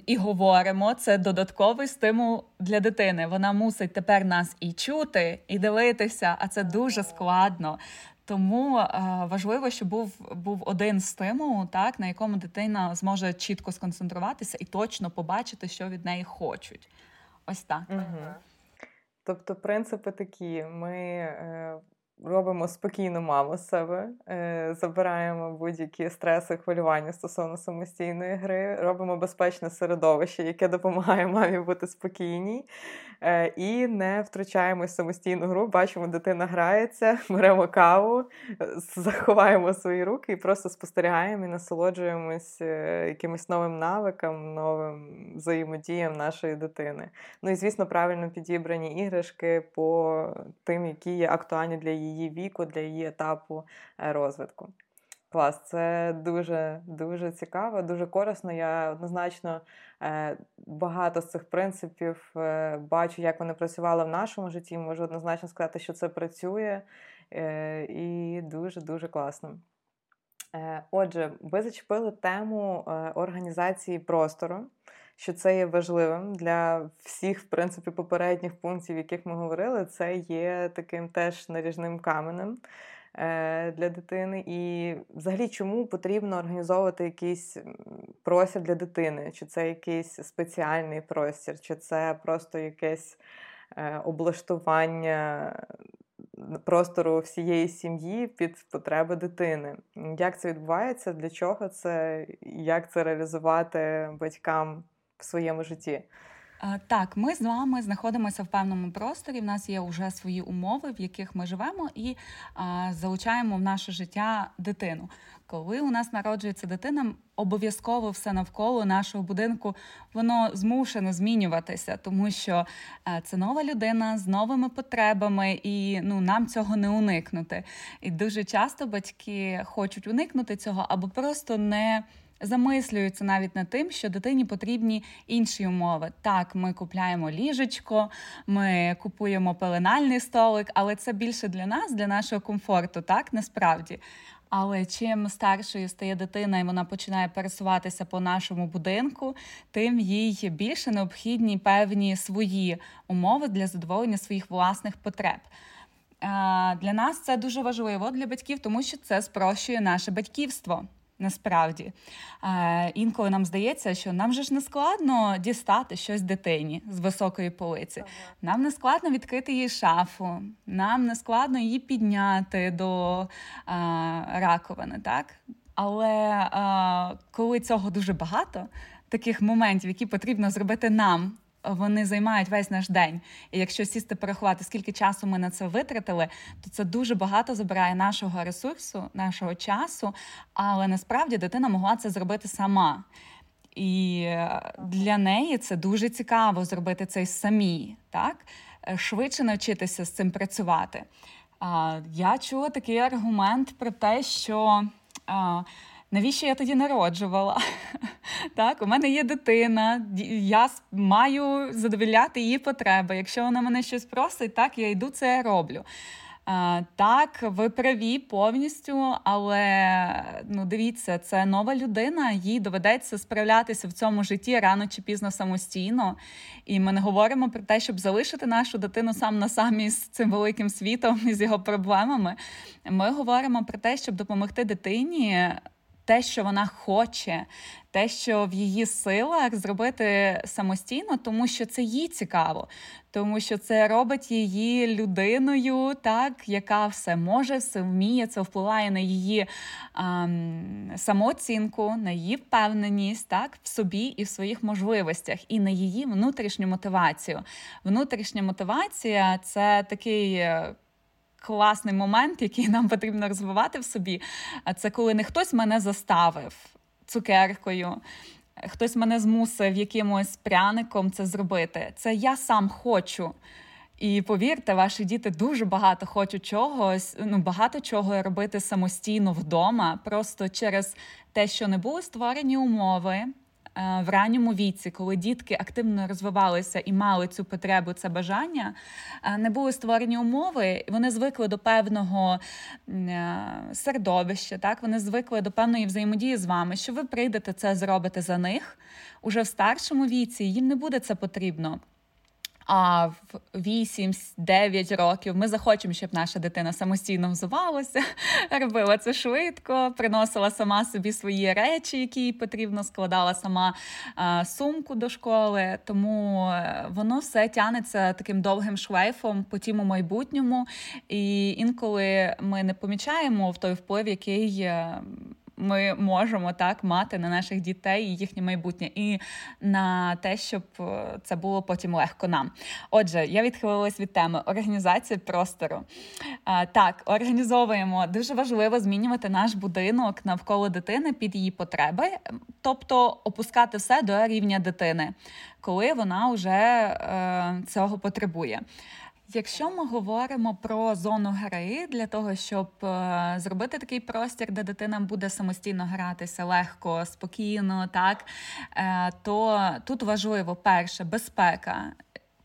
S4: і говоримо, це додатковий стимул для дитини. Вона мусить тепер нас і чути, і дивитися, а це дуже складно. Тому е, важливо, щоб був був один стимул, так на якому дитина зможе чітко сконцентруватися і точно побачити, що від неї хочуть. Ось так. Угу.
S2: Тобто, принципи такі: ми е, робимо спокійну маму з себе, е, забираємо будь-які стреси, хвилювання стосовно самостійної гри, робимо безпечне середовище, яке допомагає мамі бути спокійній. Е, і не втручаємось в самостійну гру. Бачимо, дитина грається, беремо каву, заховаємо свої руки і просто спостерігаємо і насолоджуємось е, якимось новим навикам, новим взаємодіям нашої дитини. Ну і звісно, правильно підібрані іграшки по тим, які є актуальні для її віку, для її етапу е, розвитку. Клас, це дуже дуже цікаво, дуже корисно. Я однозначно е, багато з цих принципів е, бачу, як вони працювали в нашому житті. Можу однозначно сказати, що це працює і дуже-дуже класно. Отже, ви зачепили тему організації простору, що це є важливим для всіх, в принципі, попередніх пунктів, яких ми говорили, це є таким теж наріжним каменем. Е, для дитини, і взагалі чому потрібно організовувати якийсь простір для дитини? Чи це якийсь спеціальний простір, чи це просто якесь е, облаштування простору всієї сім'ї під потреби дитини? Як це відбувається? Для чого це? Як це реалізувати батькам своєму житті?
S4: Так, ми з вами знаходимося в певному просторі. В нас є вже свої умови, в яких ми живемо, і а, залучаємо в наше життя дитину. Коли у нас народжується дитина, обов'язково все навколо нашого будинку воно змушене змінюватися, тому що це нова людина з новими потребами, і ну нам цього не уникнути. І дуже часто батьки хочуть уникнути цього або просто не замислюються навіть над тим, що дитині потрібні інші умови. Так, ми купляємо ліжечко, ми купуємо пеленальний столик, але це більше для нас, для нашого комфорту, так насправді. Але чим старшою стає дитина, і вона починає пересуватися по нашому будинку, тим їй більше необхідні певні свої умови для задоволення своїх власних потреб. Для нас це дуже важливо для батьків, тому що це спрощує наше батьківство. Насправді, е, інколи нам здається, що нам же ж не складно дістати щось дитині з високої полиці. Нам не складно відкрити її шафу, нам не складно її підняти до е, раковини. так? Але е, коли цього дуже багато, таких моментів, які потрібно зробити нам вони займають весь наш день. І якщо сісти порахувати, скільки часу ми на це витратили, то це дуже багато забирає нашого ресурсу, нашого часу. Але насправді дитина могла це зробити сама. І е, для неї це дуже цікаво зробити це самі, так? Е, швидше навчитися з цим працювати. Я чула такий аргумент про те, що навіщо я тоді народжувала? Так, У мене є дитина, я маю задовільняти її потреби. Якщо вона мене щось просить, так я йду це роблю. Так, ви праві повністю, але ну дивіться, це нова людина, їй доведеться справлятися в цьому житті рано чи пізно самостійно. І ми не говоримо про те, щоб залишити нашу дитину сам на самі з цим великим світом і з його проблемами. Ми говоримо про те, щоб допомогти дитині те, що вона хоче, те, що в її силах зробити самостійно, тому що це їй цікаво, тому що це робить її людиною, так, яка все може, все вміє, це впливає на її ем, самооцінку, на її впевненість так, в собі і в своїх можливостях, і на її внутрішню мотивацію. Внутрішня мотивація це такий. Класний момент, який нам потрібно розвивати в собі. Це коли не хтось мене заставив цукеркою. Хтось мене змусив якимось пряником це зробити. Це я сам хочу. І повірте, ваші діти дуже багато хочуть чогось, ну багато чого робити самостійно вдома, просто через те, що не були створені умови. Е, в ранньому віці, коли дітки активно розвивалися і мали цю потребу, це бажання, е, не були створені умови, вони звикли до певного е, середовища, так вони звикли до певної взаємодії з вами, що ви прийдете це зробите за них уже в старшому віці, їм не буде це потрібно. А в 8-9 років ми захочемо, щоб наша дитина самостійно взувалася, робила це швидко, приносила сама собі свої речі, які їй потрібно, складала сама сумку до школи. Тому е, воно все тянеться таким довгим шлейфом по тім у майбутньому. І інколи ми не помічаємо в той вплив, який. Ми можемо так мати на наших дітей і їхнє майбутнє, і на те, щоб е, це було потім легко нам. Отже, я відхилилась від теми організації простору. Так, організовуємо дуже важливо змінювати наш будинок навколо дитини під її потреби, тобто опускати все до рівня дитини, коли вона вже е, цього потребує. Якщо ми говоримо про зону гри для того, щоб е, зробити такий простір, де дитина буде самостійно гратися легко, спокійно, так е, то тут важливо перше безпека.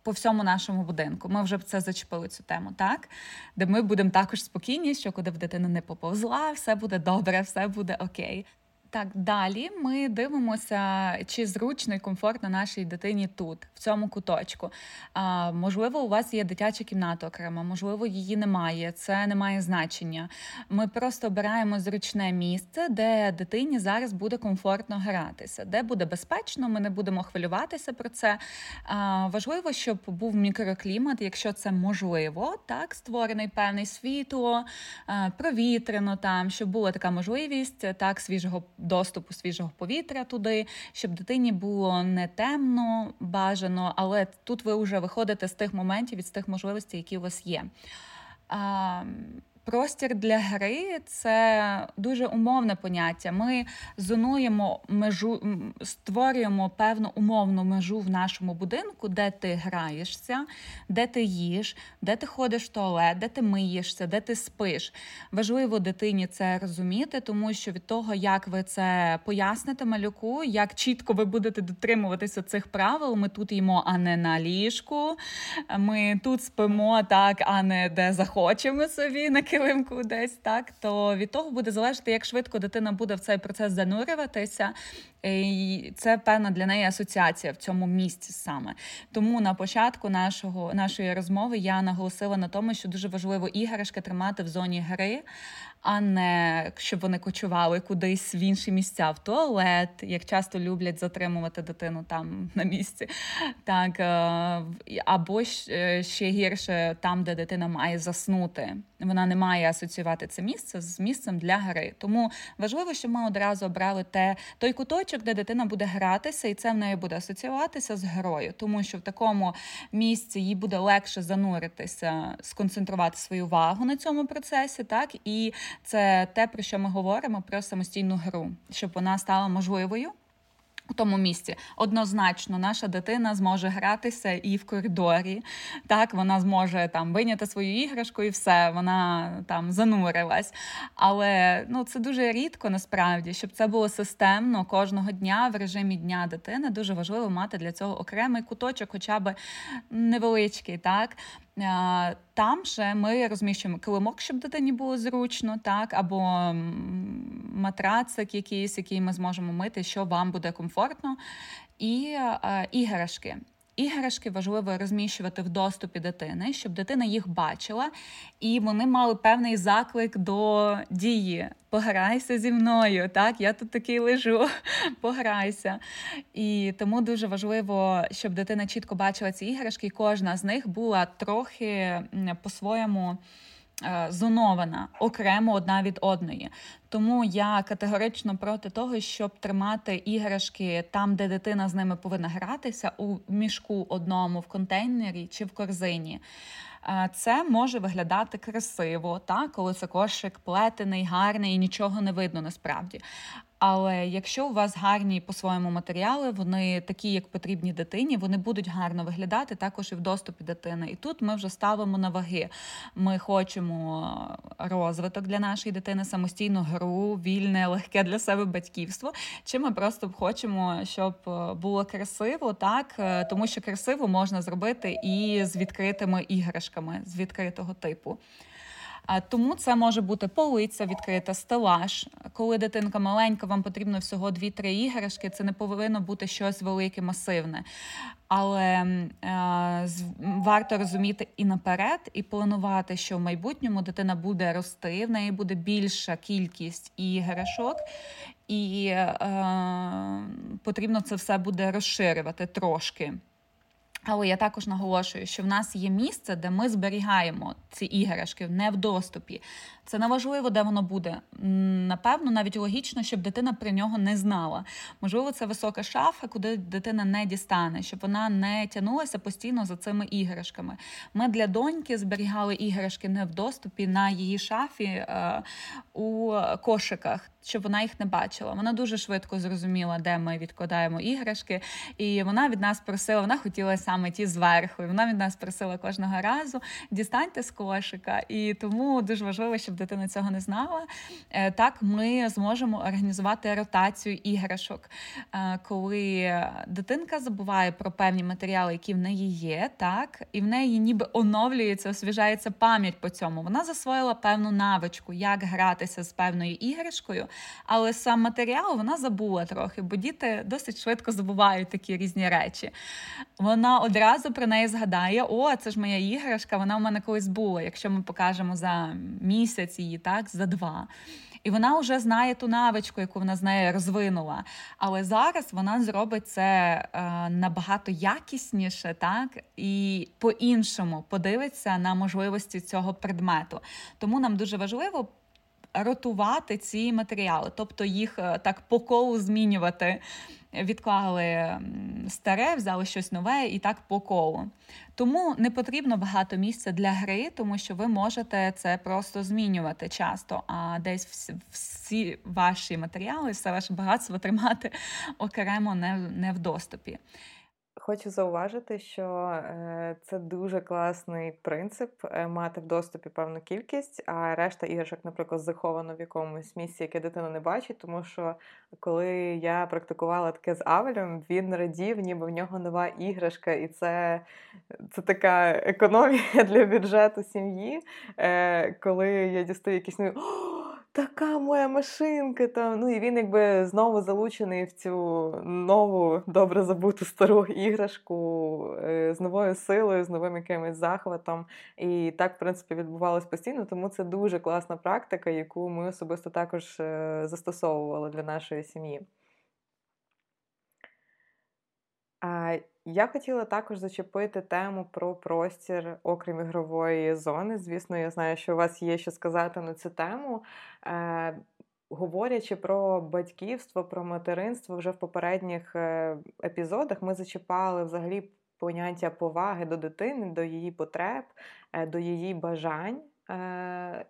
S4: По всьому нашому будинку. Ми вже це зачепили цю тему, так? Де ми будемо також спокійні, що куди б дитина не поповзла, все буде добре, все буде окей. Так, далі ми дивимося, чи зручно і комфортно нашій дитині тут, в цьому куточку. А, Можливо, у вас є дитяча кімната окрема, можливо, її немає. Це не має значення. Ми просто обираємо зручне місце, де дитині зараз буде комфортно гратися, де буде безпечно. Ми не будемо хвилюватися про це. А, Важливо, щоб був мікроклімат, якщо це можливо, так створений певний світло, провітряно там, щоб була така можливість так свіжого доступу свіжого повітря туди, щоб дитині було не темно, бажано, але тут ви вже виходите з тих моментів і з тих можливостей, які у вас є. Простір для гри це дуже умовне поняття. Ми зонуємо межу, створюємо певну умовну межу в нашому будинку, де ти граєшся, де ти їш, де ти ходиш в туалет, де ти миєшся, де ти спиш. Важливо дитині це розуміти, тому що від того, як ви це поясните малюку, як чітко ви будете дотримуватися цих правил, ми тут їмо, а не на ліжку. Ми тут спимо так, а не де захочемо собі на килимку десь, так то від того буде залежати, як швидко дитина буде в цей процес занурюватися. І Це певна для неї асоціація в цьому місці саме. Тому на початку нашого нашої розмови я наголосила на тому, що дуже важливо іграшки тримати в зоні гри, а не щоб вони кочували кудись в інші місця, в туалет, як часто люблять затримувати дитину там на місці. Так, е, Або е, ще гірше там, де дитина має заснути. Вона не має асоціювати це місце з місцем для гри. Тому важливо, щоб ми одразу обрали те, той куточок, де дитина буде гратися, і це в неї буде асоціюватися з грою, тому що в такому місці їй буде легше зануритися, сконцентрувати свою увагу на цьому процесі, так і це те, про що ми говоримо про самостійну гру, щоб вона стала можливою. У тому місці однозначно наша дитина зможе гратися і в коридорі. Так, вона зможе там виняти свою іграшку і все, вона там занурилась. Але ну це дуже рідко насправді, щоб це було системно кожного дня в режимі дня дитини. Дуже важливо мати для цього окремий куточок, хоча б невеличкий, так там же ми розміщуємо килимок, щоб дитині було зручно, так, або матрацик якийсь, який ми зможемо мити, що вам буде комфортно, і іграшки. Іграшки важливо розміщувати в доступі дитини, щоб дитина їх бачила, і вони мали певний заклик до дії. Пограйся зі мною, так, я тут такий лежу, пограйся. І тому дуже важливо, щоб дитина чітко бачила ці іграшки, і кожна з них була трохи по-своєму. Е, зонована окремо одна від одної. Тому я категорично проти того, щоб тримати іграшки там, де дитина з ними повинна гратися, у мішку одному в контейнері чи в корзині. Е, це може виглядати красиво, так, коли це кошик плетений, гарний і нічого не видно насправді. Але якщо у вас гарні по-своєму матеріали, вони такі, як потрібні дитині, вони будуть гарно виглядати також і в доступі дитини. І тут ми вже ставимо на ваги. Ми хочемо розвиток для нашої дитини, самостійну гру, вільне, легке для себе батьківство. Чи ми просто хочемо, щоб було красиво, так тому що красиво можна зробити і з відкритими іграшками з відкритого типу. Тому це може бути полиця відкрита, стелаж. Коли дитинка маленька, вам потрібно всього 2-3 іграшки. Це не повинно бути щось велике, масивне. Але е, варто розуміти і наперед, і планувати, що в майбутньому дитина буде рости, в неї буде більша кількість іграшок, і е, потрібно це все буде розширювати трошки. Але я також наголошую, що в нас є місце, де ми зберігаємо ці іграшки не в доступі. Це неважливо, де воно буде. Напевно, навіть логічно, щоб дитина про нього не знала. Можливо, це висока шафа, куди дитина не дістане, щоб вона не тягнулася постійно за цими іграшками. Ми для доньки зберігали іграшки не в доступі на її шафі е, у кошиках, щоб вона їх не бачила. Вона дуже швидко зрозуміла, де ми відкладаємо іграшки, і вона від нас просила, вона хотіла саме ті зверху. І Вона від нас просила кожного разу дістаньте з кошика. І тому дуже важливо, щоб дитина цього не знала. Е, так, ми зможемо організувати ротацію іграшок, е, коли дитинка забуває про певні матеріали, які в неї є, так, і в неї ніби оновлюється, освіжається пам'ять по цьому. Вона засвоїла певну навичку, як гратися з певною іграшкою, але сам матеріал вона забула трохи, бо діти досить швидко забувають такі різні речі. Вона одразу про неї згадає: О, це ж моя іграшка, вона в мене колись була. Якщо ми покажемо за місяць місяць її, так, за два. І вона вже знає ту навичку, яку вона з нею розвинула. Але зараз вона зробить це е, набагато якісніше, так і по-іншому подивиться на можливості цього предмету. Тому нам дуже важливо. Ротувати ці матеріали, тобто їх е, так по колу змінювати відклали старе, взяли щось нове і так по колу. Тому не потрібно багато місця для гри, тому що ви можете це просто змінювати часто, а десь всі, всі ваші матеріали, все ваше багатство тримати окремо не, не в доступі.
S2: Хочу зауважити, що е, це дуже класний принцип е, мати в доступі певну кількість, а решта іграшок, наприклад, заховано в якомусь місці, яке дитина не бачить. Тому що коли я практикувала таке з Авелем, він радів, ніби в нього нова іграшка, і це це така економія для бюджету сім'ї. Е, коли я дістаю якісь така моя машинка. Там. Ну і він якби знову залучений в цю нову, добре забуту стару іграшку е, з новою силою, з новим якимось захватом. І так, в принципі, відбувалось постійно, тому це дуже класна практика, яку ми особисто також е, застосовували для нашої сім'ї. А я хотіла також зачепити тему про простір, окрім ігрової зони. Звісно, я знаю, що у вас є що сказати на цю тему. Е, Говорячи про батьківство, про материнство, вже в попередніх е, епізодах ми зачіпали взагалі поняття поваги до дитини, до її потреб, е, до її бажань. Е,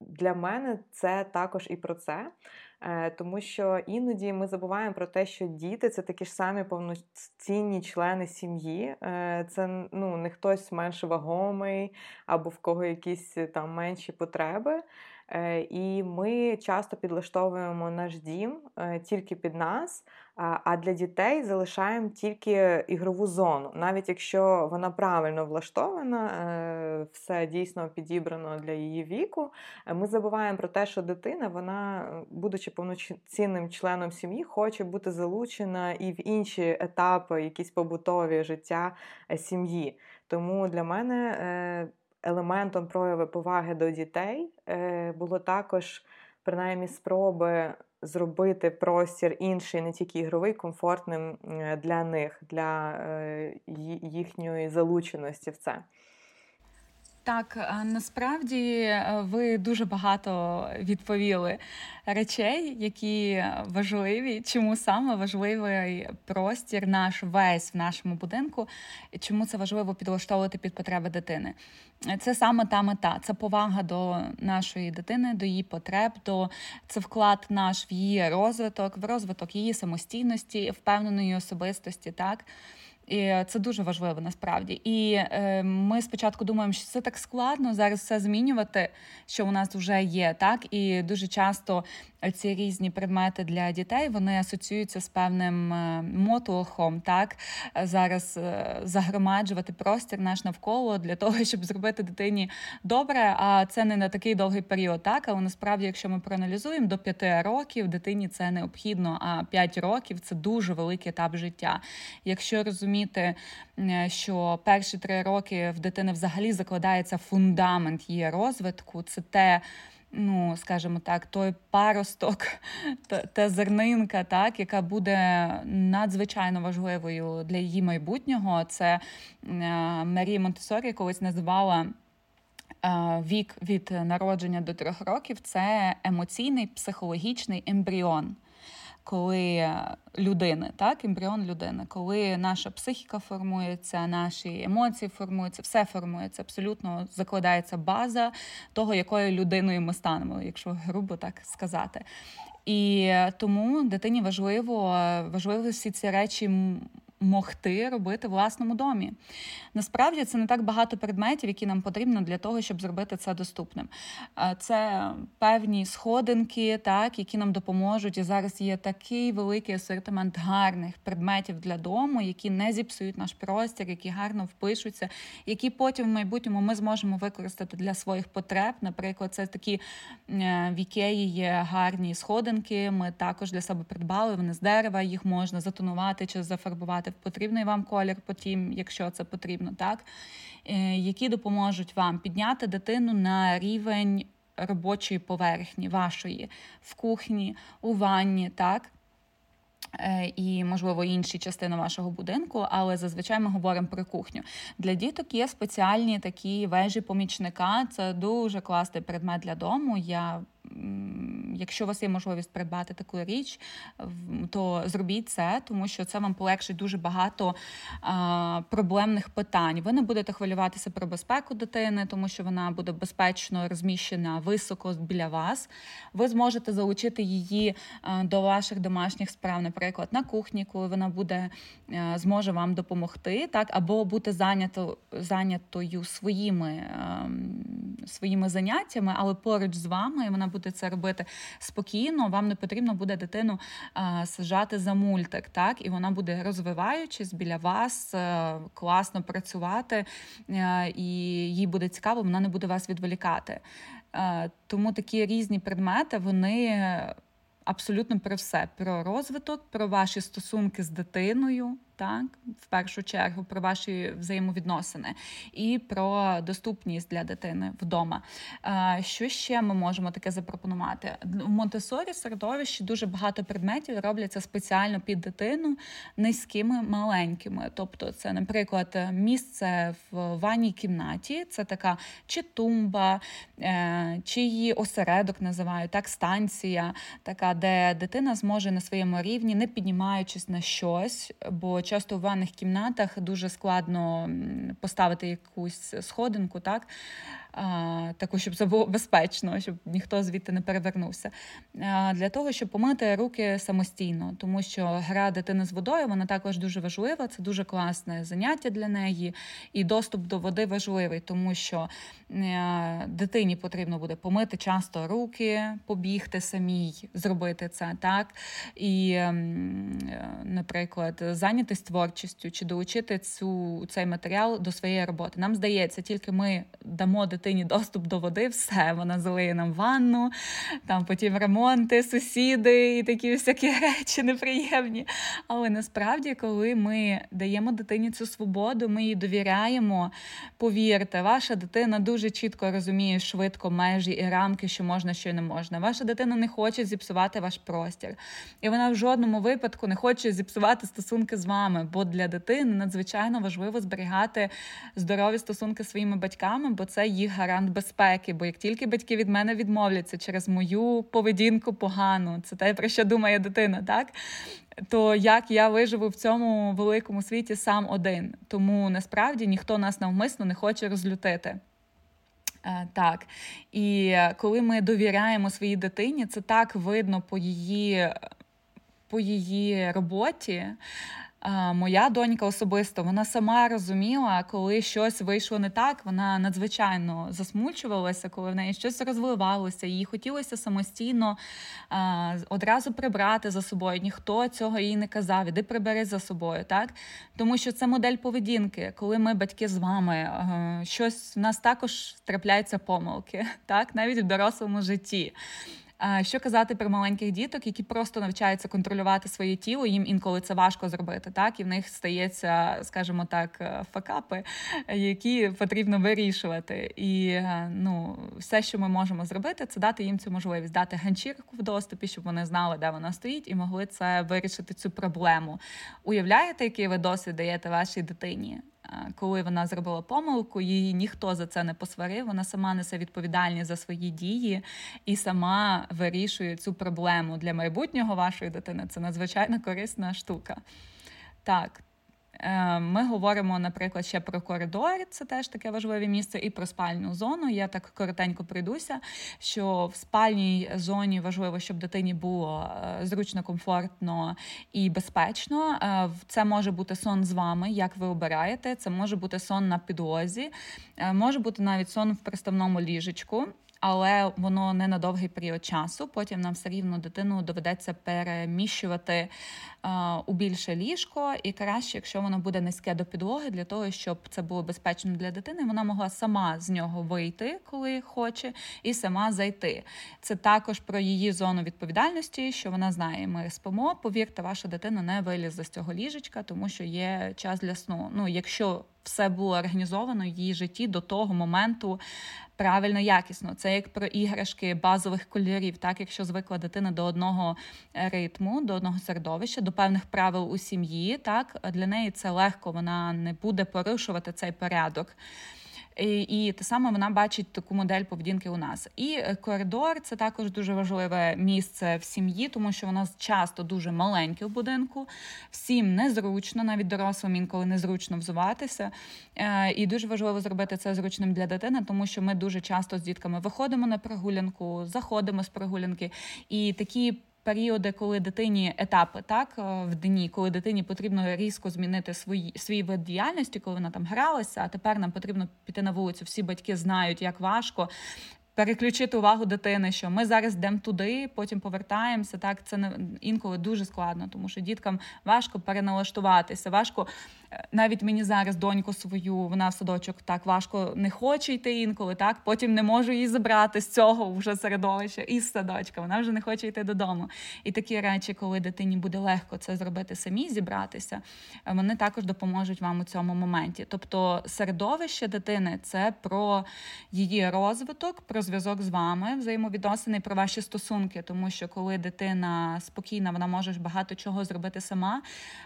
S2: Для мене це також і про це. Е, тому що іноді ми забуваємо про те, що діти це такі ж самі повноцінні члени сім'ї. Е, це ну, не хтось менш вагомий або в кого якісь там менші потреби. Е, і ми часто підлаштовуємо наш дім е, тільки під нас, а для дітей залишаємо тільки ігрову зону. Навіть якщо вона правильно влаштована, е, все дійсно підібрано для її віку. Ми забуваємо про те, що дитина, вона, будучи повноцінним членом сім'ї, хоче бути залучена і в інші етапи, якісь побутові життя сім'ї. Тому для мене елементом прояви поваги до дітей е, було також принаймні спроби зробити простір інший, не тільки ігровий, комфортним для них, для е, їхньої залученості в це.
S4: Так, насправді е, ви дуже багато відповіли речей, які важливі. Чому саме важливий простір наш весь в нашому будинку, чому це важливо підлаштовувати під потреби дитини? Це саме та мета, це повага до нашої дитини, до її потреб, до це вклад наш в її розвиток, в розвиток її самостійності, впевненої особистості. так. І Це дуже важливо насправді. І е, ми спочатку думаємо, що це так складно зараз все змінювати, що у нас вже є, так і дуже часто ці різні предмети для дітей вони асоціюються з певним е, мотлохом, так зараз е, загромаджувати простір наш навколо для того, щоб зробити дитині добре. А це не на такий довгий період, так але насправді, якщо ми проаналізуємо до п'яти років, дитині це необхідно. А п'ять років це дуже великий етап життя. Якщо розуміти, що перші три роки в дитини взагалі закладається фундамент її розвитку, це те ну, скажімо так, той паросток, та зернинка, так, яка буде надзвичайно важливою для її майбутнього. Це е, Марія Монтесорі колись називала. Е, вік від народження до трьох років це емоційний психологічний ембріон коли людини, так, ембріон людини, коли наша психіка формується, наші емоції формуються, все формується, абсолютно закладається база того, якою людиною ми станемо, якщо грубо так сказати. І тому дитині важливо важливо всі ці речі могти робити в власному домі. Насправді це не так багато предметів, які нам потрібно для того, щоб зробити це доступним. Це певні сходинки, так, які нам допоможуть. І зараз є такий великий асортимент гарних предметів для дому, які не зіпсують наш простір, які гарно впишуться, які потім в майбутньому ми зможемо використати для своїх потреб. Наприклад, це такі е, в Ікеї є гарні сходинки. Ми також для себе придбали. Вони з дерева, їх можна затонувати чи зафарбувати в потрібний вам колір, потім, якщо це потрібно, так е, які допоможуть вам підняти дитину на рівень робочої поверхні вашої в кухні, у ванні, так. Е, і, можливо, інші частини вашого будинку, але зазвичай ми говоримо про кухню. Для діток є спеціальні такі вежі помічника. Це дуже класний предмет для дому. Я якщо у вас є можливість придбати таку річ, то зробіть це, тому що це вам полегшить дуже багато проблемних питань. Ви не будете хвилюватися про безпеку дитини, тому що вона буде безпечно розміщена високо біля вас. Ви зможете залучити її до ваших домашніх справ, наприклад, на кухні, коли вона буде а, зможе вам допомогти, так або бути зайнято, зайнятою своїми, своїми заняттями, але поруч з вами вона буде це робити спокійно. Вам не потрібно буде дитину сажати за мультик, так і вона буде розвиваючись біля вас, а, класно працювати, а, і їй буде цікаво, вона не буде вас відволікати. Тому такі різні предмети вони абсолютно про все: про розвиток, про ваші стосунки з дитиною так, в першу чергу про ваші взаємовідносини і про доступність для дитини вдома. Що ще ми можемо таке запропонувати? В Монтесорі середовищі дуже багато предметів робляться спеціально під дитину низькими маленькими. Тобто, це, наприклад, місце в ванній кімнаті, це така чи тумба, е, чи її осередок називають, так, станція, така, де дитина зможе на своєму рівні, не піднімаючись на щось. бо часто в ванних кімнатах дуже складно поставити якусь сходинку, так таку, щоб це було безпечно, щоб ніхто звідти не перевернувся. Для того, щоб помити руки самостійно, тому що гра дитини з водою вона також дуже важлива, це дуже класне заняття для неї, і доступ до води важливий, тому що е, дитині потрібно буде помити часто руки, побігти самій, зробити це так. І, е, наприклад, зайнятися творчістю чи долучити цю, цей матеріал до своєї роботи. Нам здається, тільки ми дамо дитині дитині доступ до води, все, вона залиє нам ванну, там потім ремонти, сусіди і такі всякі речі неприємні. Але насправді, коли ми даємо дитині цю свободу, ми їй довіряємо. Повірте, ваша дитина дуже чітко розуміє швидко межі і рамки, що можна, що не можна. Ваша дитина не хоче зіпсувати ваш простір. І вона в жодному випадку не хоче зіпсувати стосунки з вами, бо для дитини надзвичайно важливо зберігати здорові стосунки зі своїми батьками, бо це їх гарант безпеки. Бо як тільки батьки від мене відмовляться через мою поведінку погану, це те, про що думає дитина, так? То як я виживу в цьому великому світі сам один. Тому насправді ніхто нас навмисно не хоче розлютити. Е, так, і коли ми довіряємо своїй дитині, це так видно по її по її роботі, Моя донька особисто вона сама розуміла, коли щось вийшло не так. Вона надзвичайно засмучувалася, коли в неї щось розвивалося. Їй хотілося самостійно одразу прибрати за собою. Ніхто цього їй не казав, іди прибери за собою, так тому що це модель поведінки, коли ми батьки з вами щось в нас також трапляються помилки, так навіть в дорослому житті. Що казати про маленьких діток, які просто навчаються контролювати своє тіло, їм інколи це важко зробити, так і в них стається, скажімо так, е, факапи, які потрібно вирішувати. І е, ну, все, що ми можемо зробити, це дати їм цю можливість, дати ганчірку в доступі, щоб вони знали, де вона стоїть, і могли це вирішити цю проблему. Уявляєте, який ви досвід даєте вашій дитині? Коли вона зробила помилку, її ніхто за це не посварив. Вона сама несе відповідальність за свої дії і сама вирішує цю проблему для майбутнього вашої дитини. Це надзвичайно корисна штука. Так, ми говоримо, наприклад, ще про коридор, це теж таке важливе місце, і про спальну зону. Я так коротенько прийдуся, що в спальній зоні важливо, щоб дитині було е, зручно, комфортно і безпечно. Е, це може бути сон з вами, як ви обираєте. Це може бути сон на підлозі, може бути навіть сон в приставному ліжечку але воно не на довгий період часу. Потім нам все рівно дитину доведеться переміщувати а, у більше ліжко, і краще, якщо воно буде низьке до підлоги, для того, щоб це було безпечно для дитини, вона могла сама з нього вийти, коли хоче, і сама зайти. Це також про її зону відповідальності, що вона знає, ми спимо. Повірте, ваша дитина не вилізе з цього ліжечка, тому що є час для сну. Ну, якщо все було організовано в її житті до того моменту правильно, якісно. Це як про іграшки базових кольорів, так якщо звикла дитина до одного ритму, до одного середовища, до певних правил у сім'ї, так для неї це легко, вона не буде порушувати цей порядок. І, і те саме вона бачить таку модель поведінки у нас. І е, коридор це також дуже важливе місце в сім'ї, тому що воно часто дуже маленьке в будинку, всім незручно, навіть дорослим інколи незручно взуватися. Е, і дуже важливо зробити це зручним для дитини, тому що ми дуже часто з дітками виходимо на прогулянку, заходимо з прогулянки і такі періоди, коли дитині етапи так е, в дні, коли дитині потрібно різко змінити свій, свій вид діяльності, коли вона там гралася, а тепер нам потрібно піти на вулицю. Всі батьки знають, як важко переключити увагу дитини, що ми зараз йдемо туди, потім повертаємося. Так, це не інколи дуже складно, тому що діткам важко переналаштуватися. Важко навіть мені зараз доньку свою, вона в садочок так важко не хоче йти інколи. Так, потім не можу її забрати з цього вже середовища із садочка. Вона вже не хоче йти додому. І такі речі, коли дитині буде легко це зробити самі, зібратися, вони також допоможуть вам у цьому моменті. Тобто, середовище дитини це про її розвиток. про зв'язок з вами, взаємовідносини про ваші стосунки, тому що коли дитина спокійна, вона може багато чого зробити сама,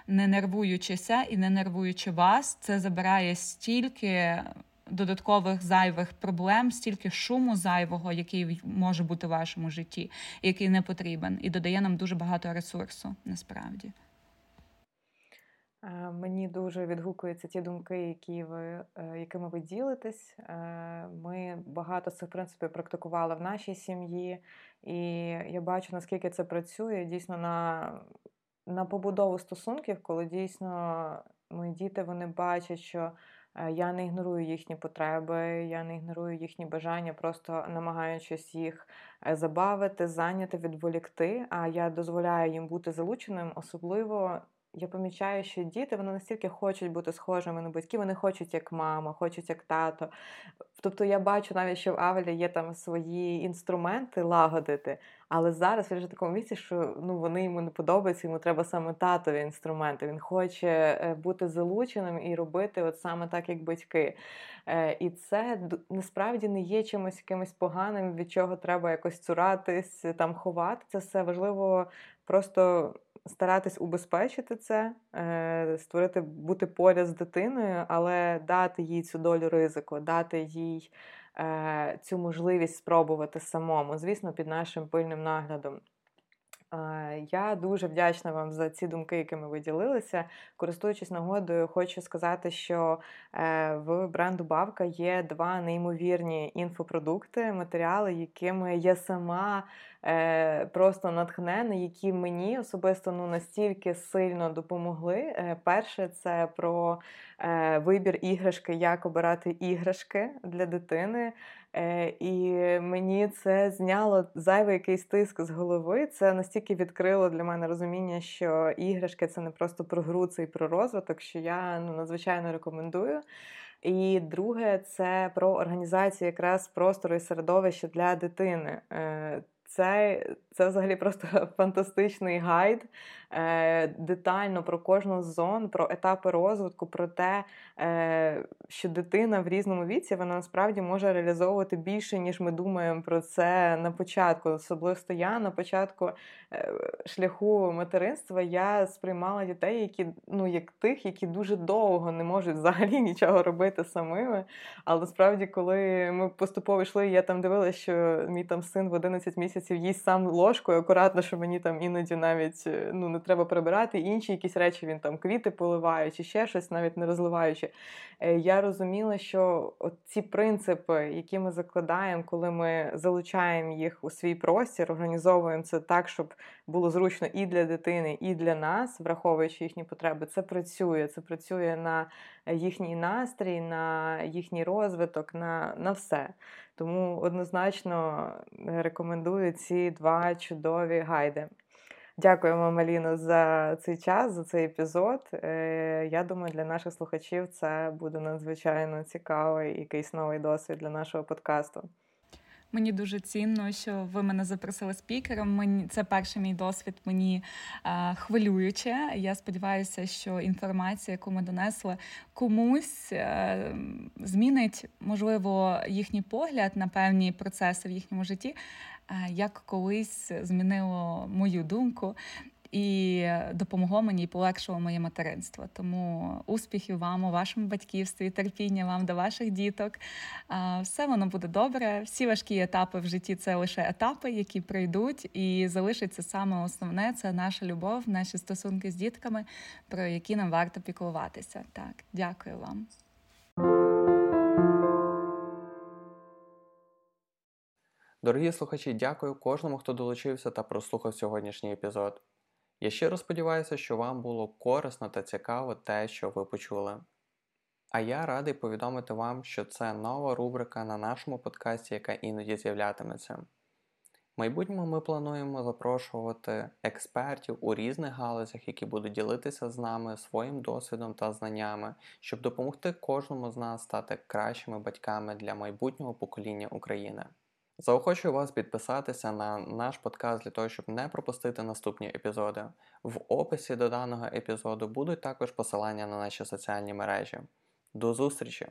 S4: не нервуючися і не нервуючи вас, це забирає стільки. Додаткових зайвих проблем, стільки шуму зайвого, який може бути в вашому житті, який не потрібен, і додає нам дуже багато ресурсу насправді.
S2: Е, мені дуже відгукуються ті думки, які ви, е, якими ви ділитесь. Е, ми багато це в принципі практикували в нашій сім'ї, і я бачу, наскільки це працює дійсно на на побудову стосунків, коли дійсно мої діти вони бачать, що я не ігнорую їхні потреби, я не ігнорую їхні бажання, просто намагаючись їх забавити, зайняти, відволікти. А я дозволяю їм бути залученим, особливо я помічаю, що діти вони настільки хочуть бути схожими на батьків, вони хочуть як мама, хочуть як тато. Тобто я бачу навіть, що в Авелі є там свої інструменти лагодити, але зараз він вже в такому віці, що ну, вони йому не подобаються, йому треба саме татові інструменти. Він хоче е, бути залученим і робити от саме так, як батьки. Е, і це насправді не є чимось якимось поганим, від чого треба якось цуратись, там ховати. Це все важливо просто старатись убезпечити це, е, створити, бути поряд з дитиною, але дати їй цю долю ризику, дати їй е, цю можливість спробувати самому, звісно, під нашим пильним наглядом. Я дуже вдячна вам за ці думки, якими ви ділилися. Користуючись нагодою, хочу сказати, що е, в бренду Бавка є два неймовірні інфопродукти, матеріали, якими я сама е, просто натхнена, які мені особисто ну настільки сильно допомогли. Е, перше, це про вибір іграшки, як обирати іграшки для дитини. Е, і мені це зняло зайвий якийсь тиск з голови. Це настільки відкрило для мене розуміння, що іграшки це не просто про гру, це і про розвиток, що я ну, надзвичайно рекомендую. І друге, це про організацію якраз простору і середовища для дитини. Е, це це взагалі просто фантастичний гайд, е, детально про кожну з зон, про етапи розвитку, про те, е, що дитина в різному віці вона насправді може реалізовувати більше, ніж ми думаємо про це на початку. Особливо я на початку е, шляху материнства я сприймала дітей, які ну як тих, які дуже довго не можуть взагалі нічого робити самими. Але насправді, коли ми поступово йшли, я там дивилася, що мій там син в 11 місяців їсть сам ложкою, акуратно, що мені там іноді навіть е, ну, не треба прибирати. Інші якісь речі він там квіти поливає, чи ще щось, навіть не розливаючи. Е, я розуміла, що ці принципи, які ми закладаємо, коли ми залучаємо їх у свій простір, організовуємо це так, щоб було зручно і для дитини, і для нас, враховуючи їхні потреби, це працює. Це працює на їхній настрій, на їхній розвиток, на, на все. Тому однозначно рекомендую ці два чудові гайди. Дякуємо, Маліно, за цей час, за цей епізод. Е, я думаю, для наших слухачів це буде надзвичайно цікавий якийсь новий досвід для нашого подкасту.
S4: Мені дуже цінно, що ви мене запросили спікером. Мені це перший мій досвід. Мені е, хвилююче. Я сподіваюся, що інформація, яку ми донесли, комусь е, змінить можливо їхній погляд на певні процеси в їхньому житті, е, як колись змінило мою думку і допомогло мені і полегшило моє материнство. Тому успіхів вам у вашому батьківстві, терпіння вам до ваших діток. Все воно буде добре. Всі важкі етапи в житті це лише етапи, які пройдуть, і залишиться саме основне це наша любов, наші стосунки з дітками, про які нам варто піклуватися. Так, дякую вам.
S3: Дорогі слухачі, дякую кожному, хто долучився та прослухав сьогоднішній епізод. Я щиро сподіваюся, що вам було корисно та цікаво те, що ви почули.
S1: А я радий повідомити вам, що це нова рубрика на нашому подкасті, яка іноді з'являтиметься. В майбутньому ми плануємо запрошувати експертів у різних галузях, які будуть ділитися з нами своїм досвідом та знаннями, щоб допомогти кожному з нас стати кращими батьками для майбутнього покоління України. Заохочую вас підписатися на наш подкаст для того, щоб не пропустити наступні епізоди. В описі до даного епізоду будуть також посилання на наші соціальні мережі. До зустрічі!